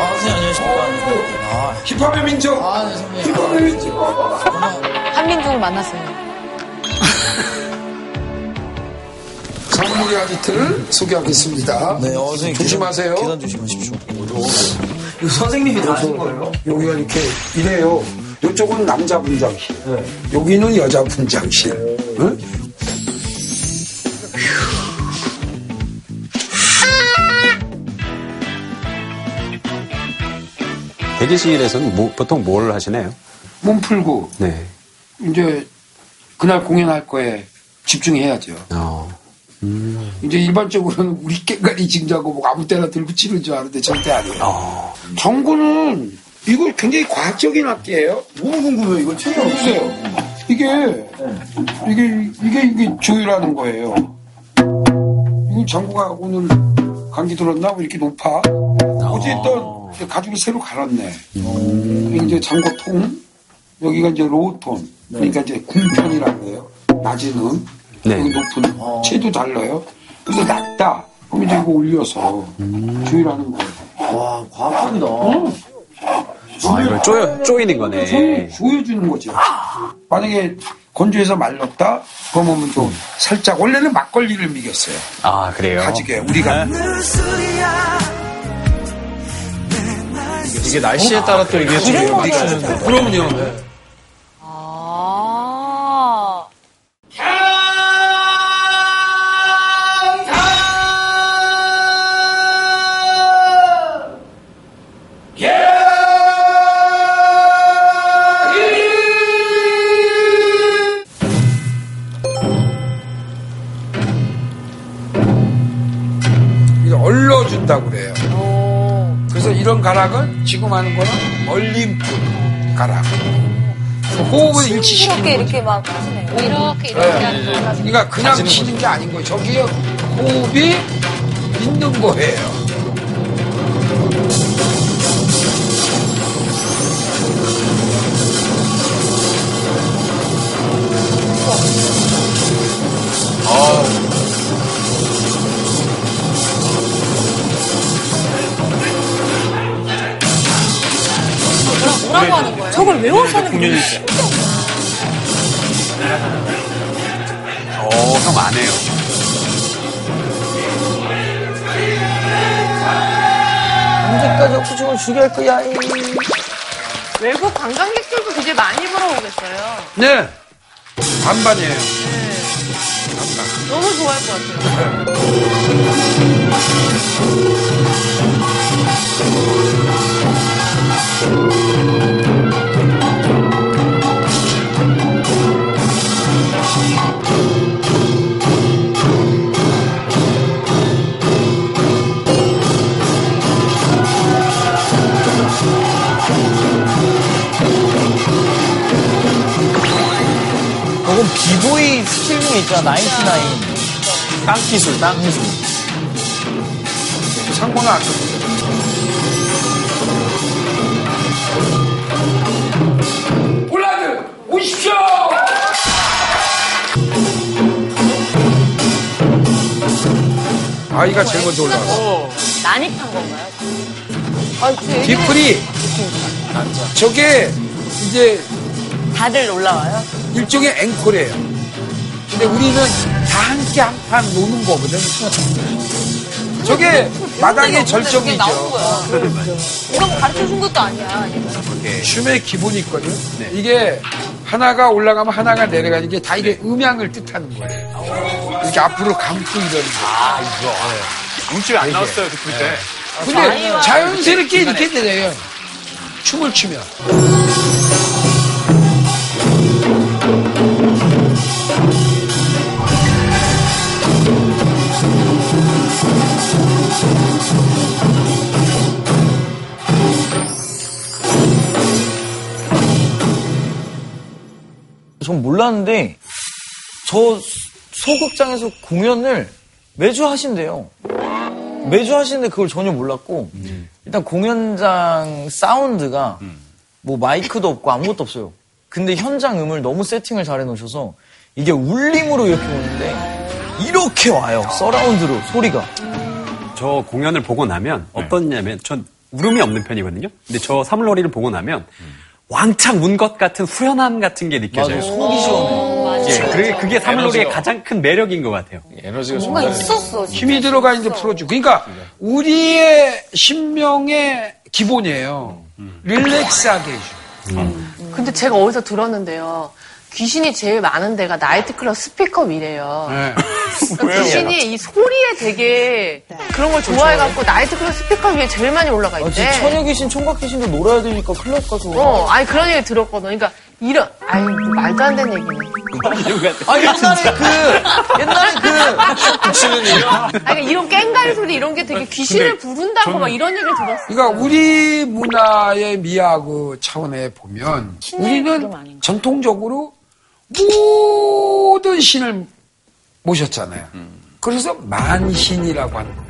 아, 선생님, 안녕하십니까. 아, 힙합의 민족. 아, 네, 선생님. 힙합의 민족. 한민족을 만났어요. 사물놀이 아지트를 소개하겠습니다. 네, 어, 선생님. 조심하세요. 계단 조심하십시오. 이거 선생님이 다 하신 거예요? 여기가 이렇게 이래요. 이쪽은 남자 분장실. 여기는 여자 분장실. 응? 대기실에서는 뭐- 보통 뭘 하시나요? 몸 풀고 네. 이제 그날 공연할 거에 집중해야죠. 어. 이제 일반적으로는 우리 깽가리 징자고 뭐 아무 때나 들고 치는 줄 아는데 절대 아니에요. 정구는 이거 굉장히 과학적인 악기예요. 너무 궁금해요. 이거 체험 보세요. 이게 이게 이게 이게 조율하는 거예요. 이거 정구가 오늘 감기 들었나? 왜 이렇게 높아? 어쨌든 이제 가죽을 새로 갈았네. 여기 이제 장고통, 여기가 이제 로우톤, 그러니까 이제 궁편이라고 해요. 낮은 음, 네. 여기 높은 채도 달라요. 그래서 낮다. 그럼 이제 이거 올려서 조율하는 거예요. 와, 과학적이다. 아, 이걸 쪼여, 쪼이는 거네. 조여주는 거죠. 만약에 건조해서 말렸다? 그러면 좀 살짝, 원래는 막걸리를 미겼어요. 아, 그래요? 가지게, 우리가. 이게 날씨에 따라 또 이게 좀 거. 그럼요. 가락은 지금 하는 거는 얼림풀 가락. 호흡을 일치시키는 이렇게 거죠. 이렇게 막 하시네요. 이렇게 이렇게 네. 하는 거. 그러니까 그냥 치는 게 아닌 거예요. 저기에 호흡이 있는 거예요. 거예요? 저걸 외워서 하는 공연일 때. 어, 형 안 해요. 언제까지 oku충을 죽일 거야? 이. 외국 관광객들도 되게 많이 보러 오겠어요. 네. 반반이에요. 너무 좋아할 것 같아요. 그 스킬 중에 있잖아, 나인티나인. 땅기술, 땅기술. 상고는 안 됩니다. 올라들 오십시오. 아이가 제일 먼저 올라왔어. 난입한 건가요? 아, 그 얘기는 디플이 저게 이제 다들 올라와요? 일종의 앵콜이에요. 근데 우리는 다 함께 한 판 노는 거거든. 저게 마당의 절정이죠. 누가 뭐 가르쳐 준 것도 아니야. 춤의 기본이 있거든. 이게 하나가 올라가면 하나가 내려가는 게 다 이게 음향을 뜻하는 거예요. 이렇게 앞으로 감고 이러는 거. 아, 이거. 눈치가 안 나왔어요, 듣을 때. 근데 자연스럽게 이렇게 되네요. 춤을 추면. 전 몰랐는데 저 소극장에서 공연을 매주 하신대요. 매주 하시는데 그걸 전혀 몰랐고 일단 공연장 사운드가 뭐 마이크도 없고 아무것도 없어요. 근데 현장 음을 너무 세팅을 잘 해놓으셔서 이게 울림으로 이렇게 오는데 이렇게 와요. 서라운드로 소리가. 저 공연을 보고 나면 어떻냐면 전 울음이 없는 편이거든요. 근데 저 사물놀이를 보고 나면 왕창 운 것 같은 후련함 같은 게 느껴져요. 맞아, 속이 시원해. 예, 그게, 그게 사물놀이의 가장 큰 매력인 것 같아요. 에너지가 뭔가 정말 있었어. 진짜. 힘이 들어가 이제 풀어주고. 그러니까 우리의 신명의 기본이에요. relax하게 해줘. 근데 제가 어디서 들었는데요. 귀신이 제일 많은 데가 나이트클럽 스피커 위래요. 네. 그러니까 귀신이 이 소리에 되게 그런 걸 좋아해갖고 나이트클럽 스피커 위에 제일 많이 올라가 아, 있대. 진짜 처녀 귀신, 총각 귀신도 놀아야 되니까 클럽 가서. 어, 아니 그런 얘기 들었거든. 그러니까 이런, 아니 뭐 말도 안 되는 얘기네. 아, 옛날에 그, 옛날에 그, 아니 그러니까 이런 깽가리 소리 이런 게 되게 귀신을 부른다고 막 이런 얘기를 들었어. 그러니까 우리 문화의 미학의 차원에 보면 우리는 전통적으로 모든 신을 모셨잖아요. 그래서 만신이라고 하는 거예요.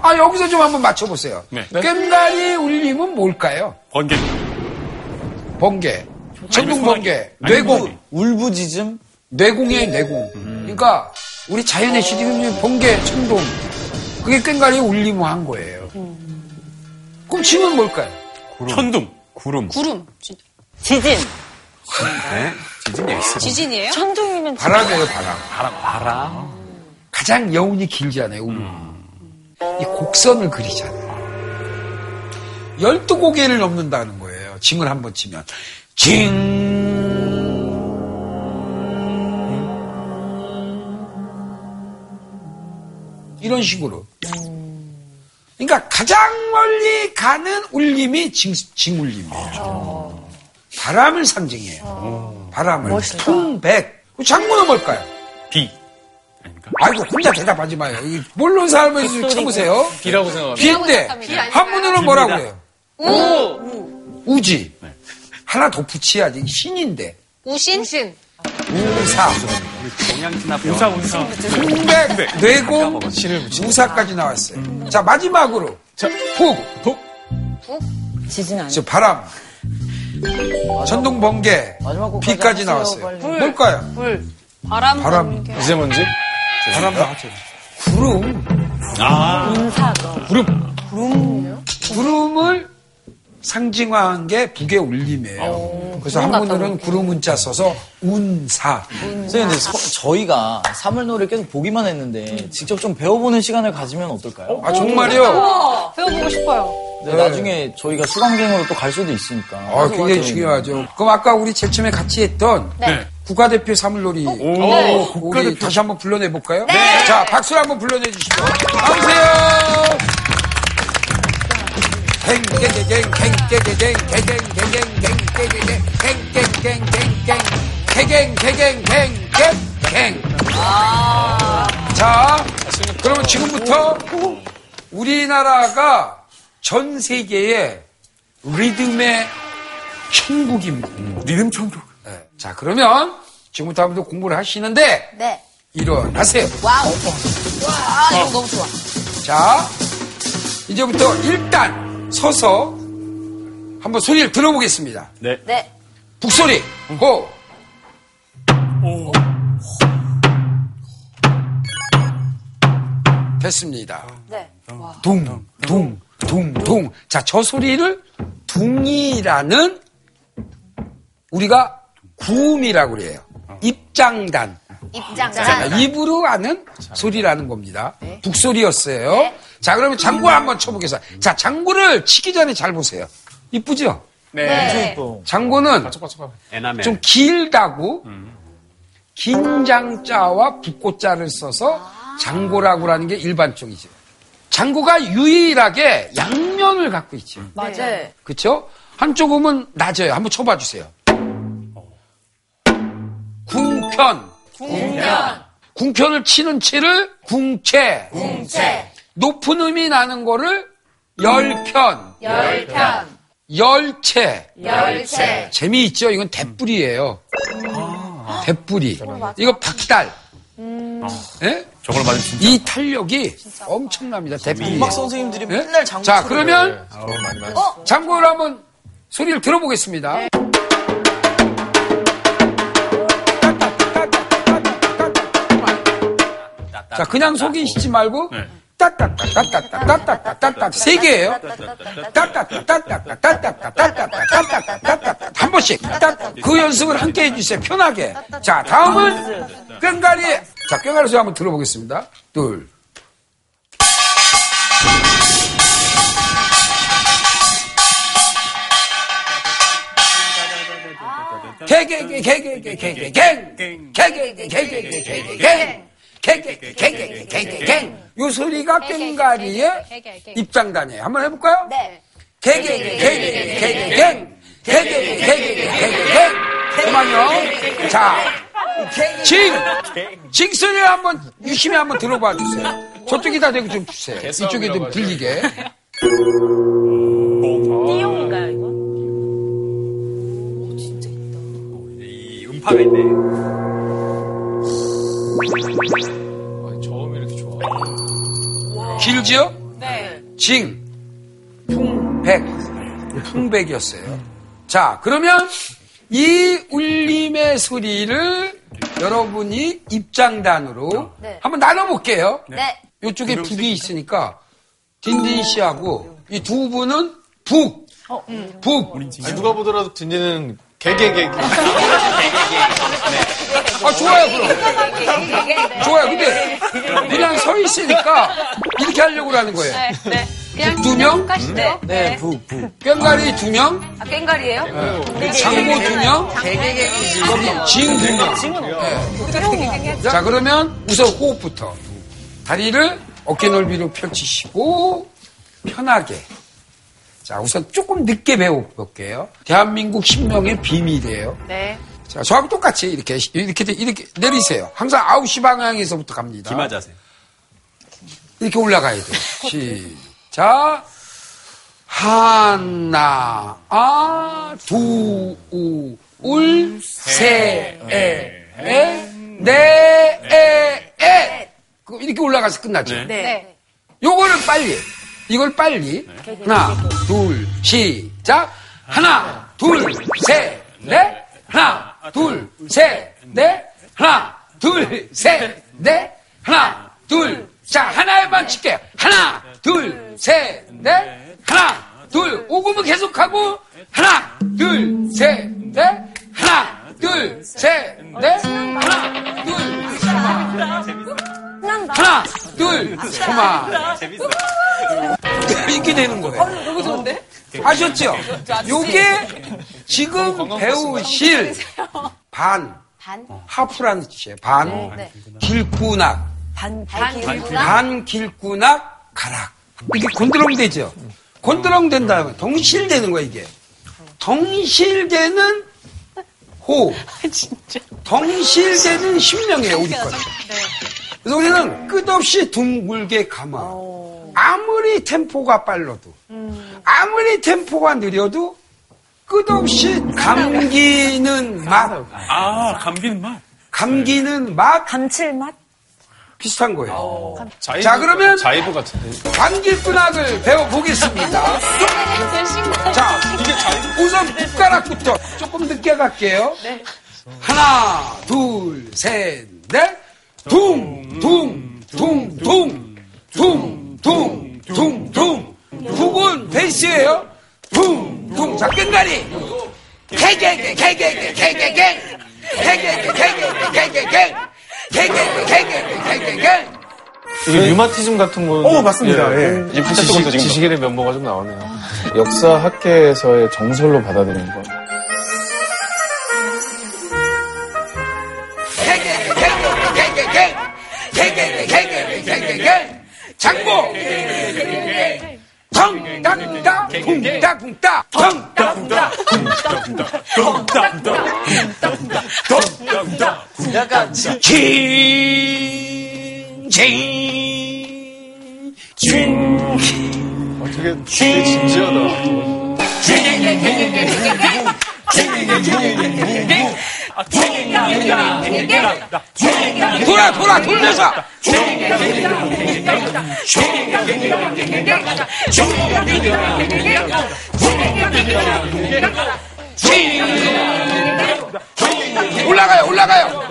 아 여기서 좀 한번 맞춰보세요. 네. 꽹가리 울림은 뭘까요? 번개. 번개, 전동. 번개, 뇌공. 울부짖음? 뇌공이에요 뇌공. 그러니까 우리 자연의 시리면 번개, 천둥 그게 꽹가리 울림을 한 거예요. 그럼 지는 뭘까요? 천둥. 구름. 구름. 진짜. 지진. 네. 지진 여기 있어요. 지진이에요? 천둥이면 바람이에요 바람. 바람, 바람. 가장 여운이 길잖아요, 울림. 이 곡선을 그리잖아요. 열두 고개를 넘는다는 거예요. 징을 한 번 치면. 징. 이런 식으로. 그러니까 가장 멀리 가는 울림이 징, 징울림이에요. 바람을 상징해요. 바람을. 통백. 장문은 뭘까요? 비. 아닙니까? 아이고 혼자 대답하지 마요. 이 모르는 사람을 좀 쳐보세요. 비라고 생각합니다. 비인데. 한문으로는 뭐라고 그래요? 우. 우지. 하나 더 붙여야지. 신인데. 우신? 우신. 우사. 동양진압병. 운사, 운사. 흉백, 뇌공, 우사까지 나왔어요. 자, 마지막으로. 자, 푹. 푹. 지진 아니에요. 저 바람. 전동 번개. 비까지 나왔어요. 불. 뭘까요? 불. 바람. 바람. 번개. 미세먼지? 바람 나왔죠. 구름. 인사가. 구름. 구름을 상징화한 게 북의 울림이에요. 그래서 한문으로는 구름 문자 써서 운사. 선생님, 저희가 사물놀이를 계속 보기만 했는데 직접 좀 배워보는 시간을 가지면 어떨까요? 아, 정말요? 배워보고 싶어요. 네, 나중에 저희가 수강생으로 또 갈 수도 있으니까. 아, 굉장히 중요하죠. 그럼 아까 우리 제일 처음에 같이 했던 네. 국가대표 사물놀이. 오, 우리 국가대표. 다시 한번 불러내 볼까요? 자, 박수를 한번 불러내 주시죠. 나오세요. 갱갱갱 갱 갱갱 갱갱 갱 갱갱갱 갱갱갱 갱 갱 갱갱갱 갱갱갱갱갱 자, 그러면 지금부터 우리나라가 전 세계의 리듬의 천국입니다. 리듬 천국. 네. 자, 그러면 지금부터 한번 공부를 하시는데 네. 일어나세요. wow. 와, 이거 너무 좋아. 자, 이제부터 일단 서서 한번 소리를 들어보겠습니다. 네. 네. 북소리, 호. 됐습니다. 네. 둥, 둥, 둥, 둥. 자, 저 소리를 둥이라는 우리가 구음이라고 그래요. 입장단. 입장. 자, 입으로 하는 소리라는 겁니다. 북소리였어요. 자, 그러면 장구 한번 쳐보겠습니다. 자, 장구를 치기 전에 잘 보세요. 이쁘죠? 네. 장구는 에나멜. 좀 길다고 긴 장자와 붓고자를 써서 장고라고 하는 게 일반적이죠. 장구가 유일하게 양면을 갖고 있죠. 맞아요. 그쵸? 한쪽 음은 낮아요. 한번 쳐봐 주세요. 궁편. 궁편. 궁편을 치는 치를 궁채. 궁채. 높은 음이 나는 거를 열편. 열편. 열채. 열채. 재미있죠? 이건 대뿔이에요. 대뿔이. 이거 박달. 예? 저걸 맞으면 진짜. 이 탄력이 엄청납니다. 대뿔이. 음악 선생님들이 예? 맨날 장구 자, 그러면 많이 많이. 장구를 한번 소리를 들어보겠습니다. 자, 그냥 속이시지 말고 네. 세 개예요. 한 번씩 따- 그 연습을 함께 해주세요. 편하게. 자, 다음은 꽹가리. 자, 꽹가리 소리 한번 들어보겠습니다. 둘. 개개개개개개개갱 개개개개개개개갱 개개개개개개 갱 요 소리가 꽹가리의 입장단이에요. 한번 해볼까요? 네. 개개개개개개갱 개개개개개개갱 그만요. 자, 징! 징 소리를 한번 유심히 한번 들어봐 주세요. 저쪽에다 대고 좀 주세요. 이쪽에 좀 들리게. 띠용인가요, 이거? 이 음파가 있네. 징, 풍백, 풍백이었어요. 자, 그러면 이 울림의 소리를 여러분이 입장단으로 네. 한번 나눠볼게요. 네. 이쪽에 북이 있으니까 딘딘 씨하고 이 두 분은 북, 북. 아니, 누가 보더라도 딘딘은 개개개. 아 좋아요 그럼. 좋아요. 근데 그냥 서 있으니까 이렇게 하려고 하는 거예요. 네. 네. 그냥 두 명? 네. 네, 북, 북. 꽹가리 두 명, 아, 꽹가리예요? 장고 두 명, 징두 명. 네. 자 그러면 우선 호흡부터 다리를 어깨 넓이로 펼치시고 편하게. 자 우선 조금 늦게 배워볼게요. 대한민국 신명의 비밀이에요. 네. 자 저하고 똑같이 이렇게 이렇게 이렇게 내리세요. 항상 9시 방향에서부터 갑니다. 기마 자세. 이렇게 올라가야 돼요. 시작. 하나, 아, 두, 우, 울, 세, 에, 에, 네, 에, 에. 그 이렇게 올라가서 끝나죠. 네. 네. 요거를 빨리. 이걸 빨리. 하나, 둘, 시작. 하나, 둘, 셋, 넷. 하나, 둘, 셋, 넷. 하나, 둘, 셋, 넷. 하나, 둘. 자, 하나에만 칠게요. 하나, 둘, 셋, 넷. 하나, 둘. 오금은 계속하고. 하나, 둘, 셋, 넷. 하나, 둘, 셋, 넷. 하나, 둘, 하나, 둘, 그만. 이렇게 되는 거예요. 너무 좋은데? 아셨죠? 요게 지금 배우실 반, 반? 하프라는 뜻이에요. 반, 네. 길구낙, 반, 반 길구낙 가락. 이게 곤드렁 되죠? 곤드렁 된 다음에 동실되는 거야, 이게. 동실되는 호. 동실되는 심령이에요, 우리 건. 그래서 우리는 끝없이 둥글게 감아. 아무리 템포가 빨라도, 아무리 템포가 느려도 끝없이 감기는 맛, 아, 감기는 맛. 감기는 맛, 감칠맛? 비슷한 거예요. 자이브, 자, 그러면 자이브 같은데. 감길근학을 배워보겠습니다. 자, 우선 숟가락부터 조금 늦게 갈게요. 하나, 둘, 셋, 넷. 둥, 둥, 둥, 둥, 둥, 둥, 둥, 둥. 북은 베이스예요. 둥, 둥. 자, 끝나리. 개개개, 개개개, 개개개. 개개개, 개개개, 개개개. 개개개, 개개개, 개개개. 이게 류마티즘 같은 거. 어, 맞습니다. 예. 이 지식, 지식인의 면모가 좀 나오네요. 역사 학계에서의 정설로 받아들인 거. 장고. 덩땅따 붕따 붕따 덩따 붕따 약간 징징 어, 되게, 되게 진지하다. 돌아 돌아 돌면서. 올라가요 올라가요.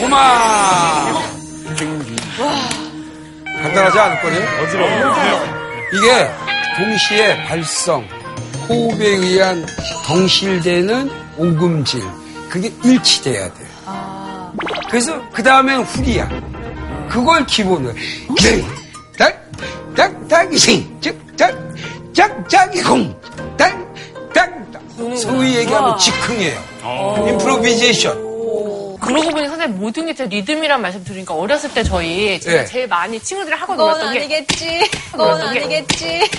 고마 간단하지 않을 거니? 어지러워. 이게 동시에 발성, 호흡에 의한 덩실되는 오금질, 그게 일치돼야 돼요. 그래서 그 다음엔 후리야. 그걸 기본으로. 딱, 딱, 딱이 생, 짝, 짝, 짝, 짝이 공, 딱, 딱, 딱. 소위 얘기하면 즉흥이에요. 임프로비제이션. 그러고 보니 선생님 모든 게다 리듬이란 말씀 들으니까 어렸을 때 저희 제가 네. 제일 많이 친구들이 하고 그건 놀았던 게 아니겠지. 그건 놀았던 게 아니겠지.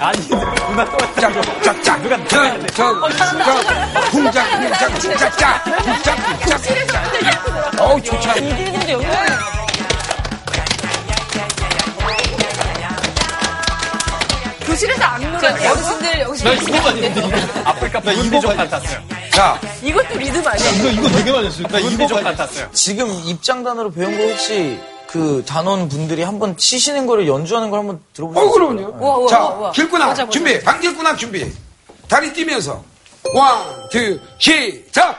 아니, 누나 또 짝, 짝, 짝, 누가 저, 저, 저, 쿵짝, 쿵짝, 쿵짝, 짝, 쿵짝, 쿵짝. 어우, 좋죠. 근데 여기 교실에서 안 놀았어요. 어르신들 여기서 아프리카 분비족 같았어요. 자, 이것도 리듬 아니야? 이거, 이거 되게 많이 했어요. 나 이거 분비족 같았어요. 지금 입장단으로 배운 거 혹시 그 단원 분들이 한번 치시는 거를 연주하는 걸 한번 들어보실 어? 그럼요. 자. 길군악. 준비. 반길군악 준비. 다리 뛰면서. one, two, 시작!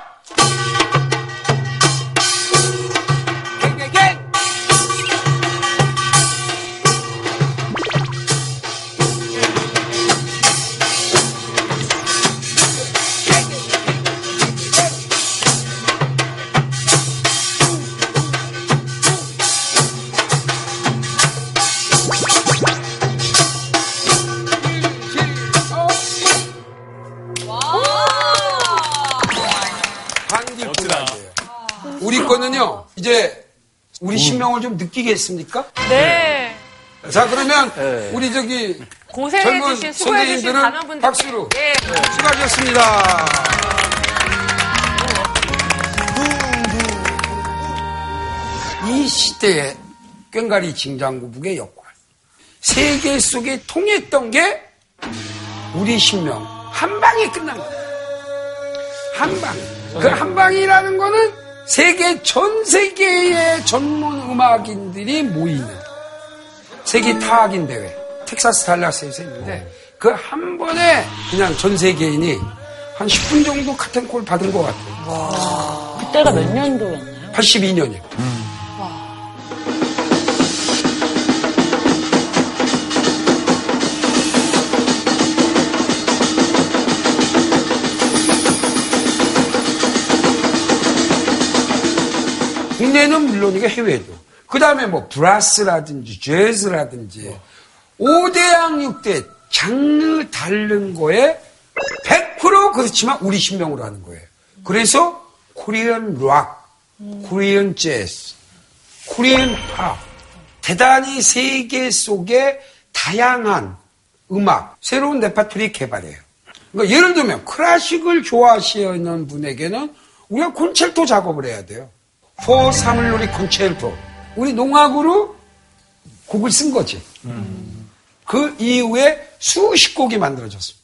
신명을 좀 느끼겠습니까? 네. 자, 그러면 우리 저기 젊은 고생해주신, 수고해주신 선생님들은 단원분들. 박수로 예. 수고하셨습니다. 이 시대의 꽹가리 징장구북의 역할. 세계 속에 통했던 게 우리 신명 한 방에 끝난 거예요. 한 방. 그 한 방이라는 거는 세계 전 세계의 전문 음악인들이 모이는 세계 타악인 대회 텍사스 달라스에서 했는데 그 한 번에 그냥 전 세계인이 한 10분 정도 카텐콜 받은 것 같아요. 그때가 몇 년도였나요? 82년이요. 국내는 물론이고 해외도. 그 다음에 뭐 brass라든지 재즈라든지 5대양 6대주 다른 거에 100% 그렇지만 우리 신명으로 하는 거예요. 그래서 Korean rock, Korean jazz, Korean pop 대단히 세계 속에 다양한 음악, 새로운 레파토리 개발해요. 그러니까 예를 들면 클래식을 좋아하시는 분에게는 우리가 콘체르토 작업을 해야 돼요. for 사물놀이 콘체르토. 우리 농악으로 곡을 쓴 거지. 그 이후에 수십 곡이 만들어졌습니다.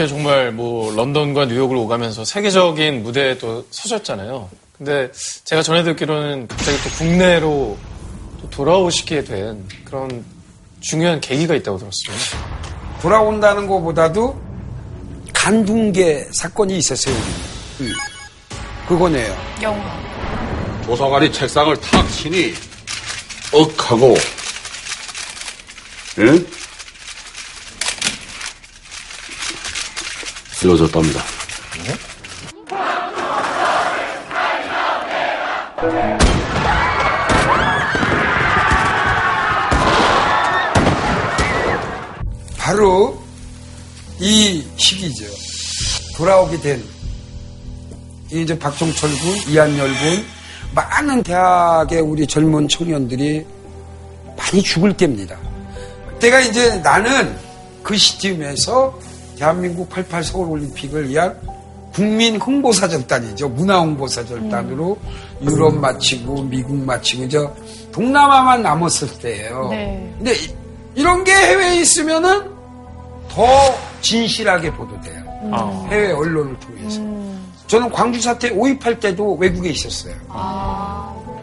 그렇게 정말 뭐 런던과 뉴욕을 오가면서 세계적인 무대에 또 서셨잖아요. 근데 제가 전해 듣기로는 갑자기 또 국내로 또 돌아오시게 된 그런 중요한 계기가 있다고 들었어요. 돌아온다는 것보다도 간둥계 사건이 있었어요. 우리. 음. 그거네요. 영화. 조사관이 책상을 탁 치니 억하고 예? 쓰러졌답니다. 바로 이 시기죠. 돌아오게 된 이제 박종철 군, 이한열 군, 많은 대학의 우리 젊은 청년들이 많이 죽을 때입니다. 그때가 이제 나는 그 시점에서 대한민국 88 서울올림픽을 위한 국민 홍보사절단이죠. 문화홍보사절단으로 유럽 마치고 미국 마치고 저 동남아만 남았을 때예요. 네. 근데 이- 이런 게 해외에 있으면은 더 진실하게 보도돼요. 음. 해외 언론을 통해서. 저는 광주 사태 5.18 때도 외국에 있었어요.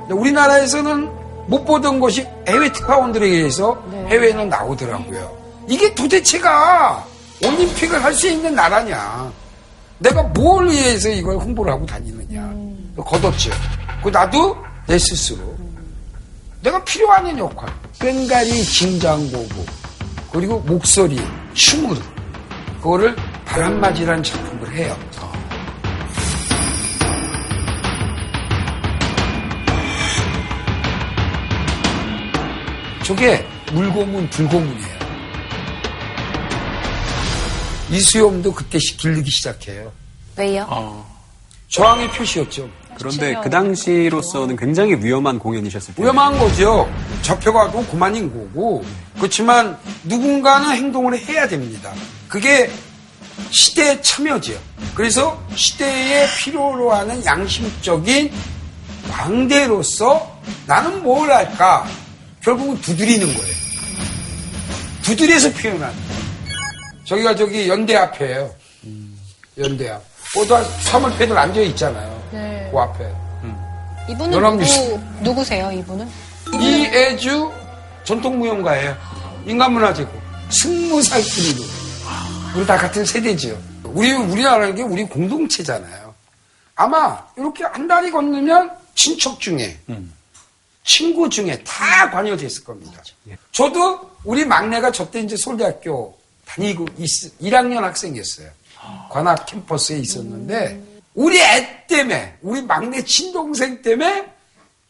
근데 우리나라에서는 못 보던 것이 해외 특파원들에 의해서 해외에는 나오더라고요. 이게 도대체가 올림픽을 할 수 있는 나라냐. 내가 뭘 위해서 이걸 홍보를 하고 다니느냐. 걷었죠. 그 나도 내 스스로. 내가 필요하는 역할. 꽹가리 진장고고 그리고 목소리, 춤으로 그거를 바람맞이라는 작품을 해요. 저게 물고문, 불고문이에요. 이수염도 그때 시- 기르기 시작해요. 왜요? 저항의 표시였죠. 그런데 그 당시로서는 굉장히 위험한 공연이셨을 텐데. 위험한 거죠. 접혀가 도 그만인 거고. 그렇지만 누군가는 행동을 해야 됩니다. 그게 시대의 참여죠. 그래서 시대에 필요로 하는 양심적인 광대로서 나는 뭘 할까? 결국은 두드리는 거예요. 두드려서 표현하는 거예요. 저기가 저기 연대 앞에요. 연대야. 보다 사물패들 앉아 있잖아요. 네. 그 앞에. 이분은 연합뉴스. 누구, 누구세요, 이분은? 이애주 전통무용가예요. 인간문화재고 승무살길이고 우리 다 같은 세대지요. 우리 우리나라는 게 우리 공동체잖아요. 아마 이렇게 한 달이 건너면 친척 중에 친구 중에 다 관여됐을 겁니다. 저도 우리 막내가 저때 이제 서울대학교 다니고 있, 1학년 학생이었어요. 관악 캠퍼스에 있었는데 우리 애 때문에 우리 막내 친동생 때문에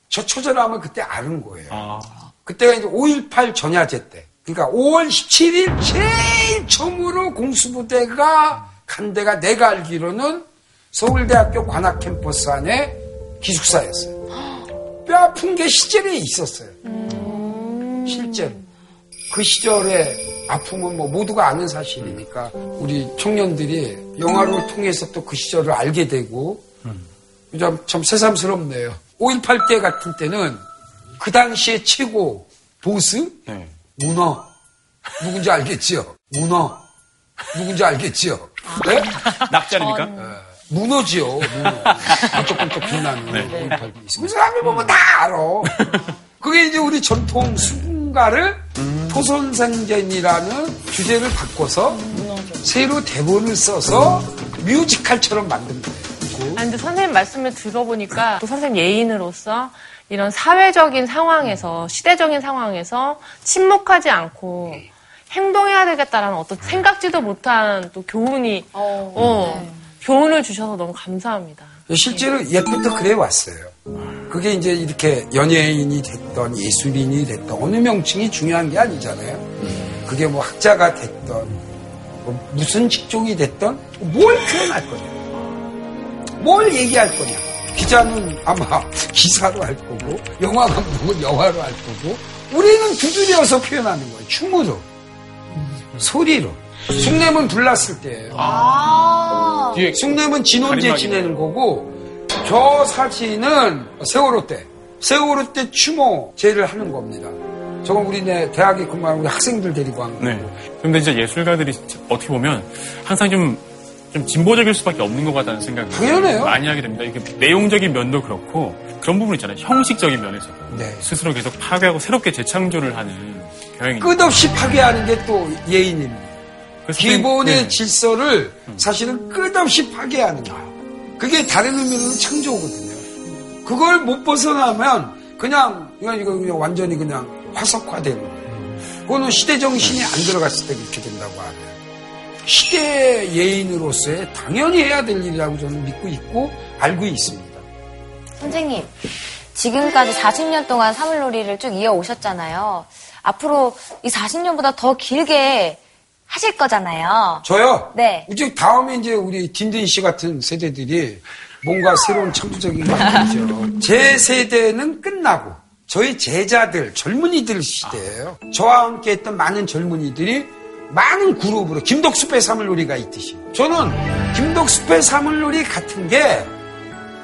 저 초절함을 그때 아는 거예요. 그때가 이제 5.18 전야제 때. 그러니까 5월 17일 제일 처음으로 공수부대가 간 데가 내가 알기로는 서울대학교 관악 캠퍼스 안에 기숙사였어요. 뼈 아픈 게 시절에 있었어요. 실제로. 그 시절에 아픔은 뭐 모두가 아는 사실이니까 우리 청년들이 영화를 통해서 또 그 시절을 알게 되고 참, 참 새삼스럽네요. 5.18 때 같은 때는 그 당시에 최고 보스 문어 누군지 알겠지요? 문어 누군지 알겠지요? 네? 낙자입니까? 문어지요. 문어. 번쩍번쩍 빛나는 네. 5.18 그 사람을 보면 다 알아. 그게 이제 우리 전통 수군가를 토선생전이라는 주제를 바꿔서 새로 대본을 써서 뮤지컬처럼 만든 거예요. 아, 근데 선생님 말씀을 들어보니까 또 선생님 예인으로서 이런 사회적인 상황에서 시대적인 상황에서 침묵하지 않고 행동해야 되겠다라는 어떤 생각지도 못한 또 교훈이 어, 교훈을 주셔서 너무 감사합니다. 실제로 옛부터 그래 왔어요. 그게 이제 이렇게 연예인이 됐던 예술인이 됐던 어느 명칭이 중요한 게 아니잖아요. 그게 뭐 학자가 됐던 뭐 무슨 직종이 됐던 뭘 표현할 거냐. 뭘 얘기할 거냐. 기자는 아마 기사로 할 거고 영화 감독은 영화로 할 거고 우리는 두드려서 표현하는 거예요. 춤으로. 소리로. 숭례문 불났을 때예요. 아. 숭례문 가림막이네. 지내는 거고 저 사진은 세월호 때 세월호 때 추모 제를 하는 겁니다. 저건 우리 네 대학에 근무하는 우리 학생들 데리고 한 거고 네. 그런데 이제 예술가들이 어떻게 보면 항상 좀, 좀 진보적일 수밖에 없는 것 같다는 생각을 당연해요. 많이 하게 됩니다. 이게 내용적인 면도 그렇고 그런 부분 있잖아요. 형식적인 면에서 네. 스스로 계속 파괴하고 새롭게 재창조를 하는 경향이 끝없이 파괴하는 게 또 예인입니다. 그래서 기본의 네. 음. 질서를 사실은 끝없이 파괴하는 거예요. 그게 다른 의미로는 창조거든요. 그걸 못 벗어나면 그냥 이거 이거 그냥 완전히 그냥 화석화되는 거예요. 그거는 시대 정신이 안 들어갔을 때 그렇게 된다고 하면 시대 예인으로서의 당연히 해야 될 일이라고 저는 믿고 있고 알고 있습니다. 선생님, 지금까지 40년 동안 사물놀이를 쭉 이어오셨잖아요. 앞으로 이 40년보다 더 길게 하실 거잖아요. 저요? 네. 이제 다음에 이제 우리 딘딘 씨 같은 세대들이 뭔가 새로운 창조적인 걸 하죠. 제 세대는 끝나고 저희 제자들, 젊은이들 시대예요. 저와 함께 했던 많은 젊은이들이 많은 그룹으로 김덕수배 사물놀이가 있듯이 저는 김덕수배 사물놀이 같은 게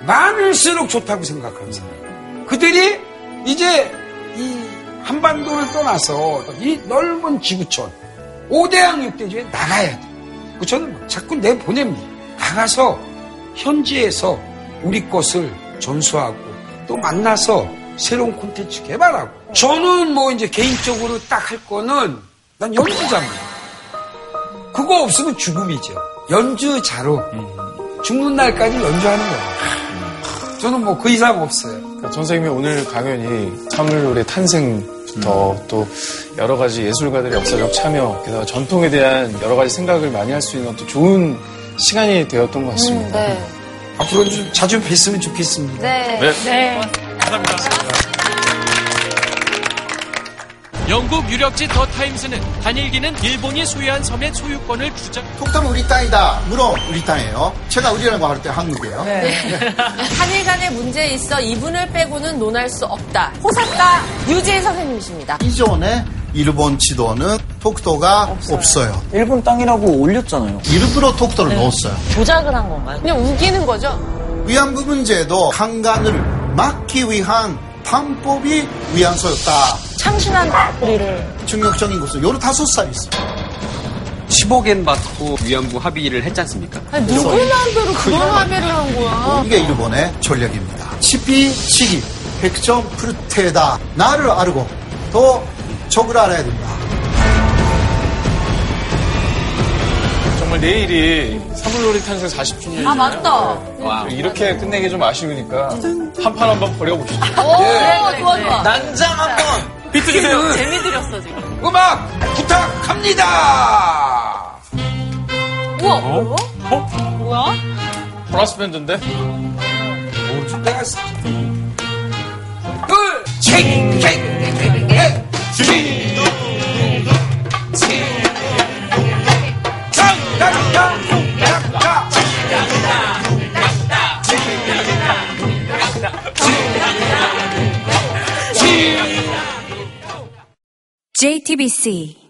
많을수록 좋다고 생각하는 사람이에요. 그들이 이제 이 한반도를 떠나서 이 넓은 지구촌 5대양 6대주에 나가야 돼. 그 저는 자꾸 내 보냅니다. 나가서 현지에서 우리 것을 전수하고 또 만나서 새로운 콘텐츠 개발하고 저는 뭐 이제 개인적으로 딱 할 거는 난 연주자입니다. 그거 없으면 죽음이죠. 연주자로 죽는 날까지 연주하는 거예요. 저는 뭐 그 이상 없어요. 그러니까 선생님이 오늘 강연이 사물놀이 탄생 부터 또 여러 가지 예술가들의 역사적 참여, 게다가 전통에 대한 여러 가지 생각을 많이 할 수 있는 또 좋은 시간이 되었던 것 같습니다. 네. 앞으로 좀 자주 뵀으면 좋겠습니다. 네. 네. 영국 유력지 더 타임스는 단일기는 일본이 소유한 섬의 소유권을 주장. 톡톡은 우리 땅이다. 물론 우리 땅이에요. 제가 우리라고 할 때 한국이에요. 한일 간의 문제에 있어 이분을 빼고는 논할 수 없다. 호사카 유재인 선생님이십니다. 이전에 일본 지도는 톡토가 없어요. 일본 땅이라고 올렸잖아요. 일부러 톡토를 넣었어요. 조작을 한 건가요? 그냥 우기는 거죠? 위안부 문제도 한간을 막기 위한 방법이 위안소였다. 참신한 우리를 충격적인 것은 15살 있어요. 15겐 받고 위안부 합의를 했지 않습니까? 아니, 누구 마음대로 그런 합의를 한 거야? 이게 일본의 전략입니다. 치피 시기 백점 프르테다 나를 알고 또 적을 알아야 된다. 정말 내일이 사물놀이 탄생 40주년이잖아요. 아, 맞다. 이렇게 끝내기 좀 아쉬우니까 한 판 한번 버려봅시다. 오, 좋아, 좋아. 난장 한 번. 비트 주세요. 재미 들였어, 지금. 음악 부탁합니다. 우와, 어? 뭐야? 브라스 밴드인데? 내가 둘, 칭, 칭, 에, 지, 지, JTBC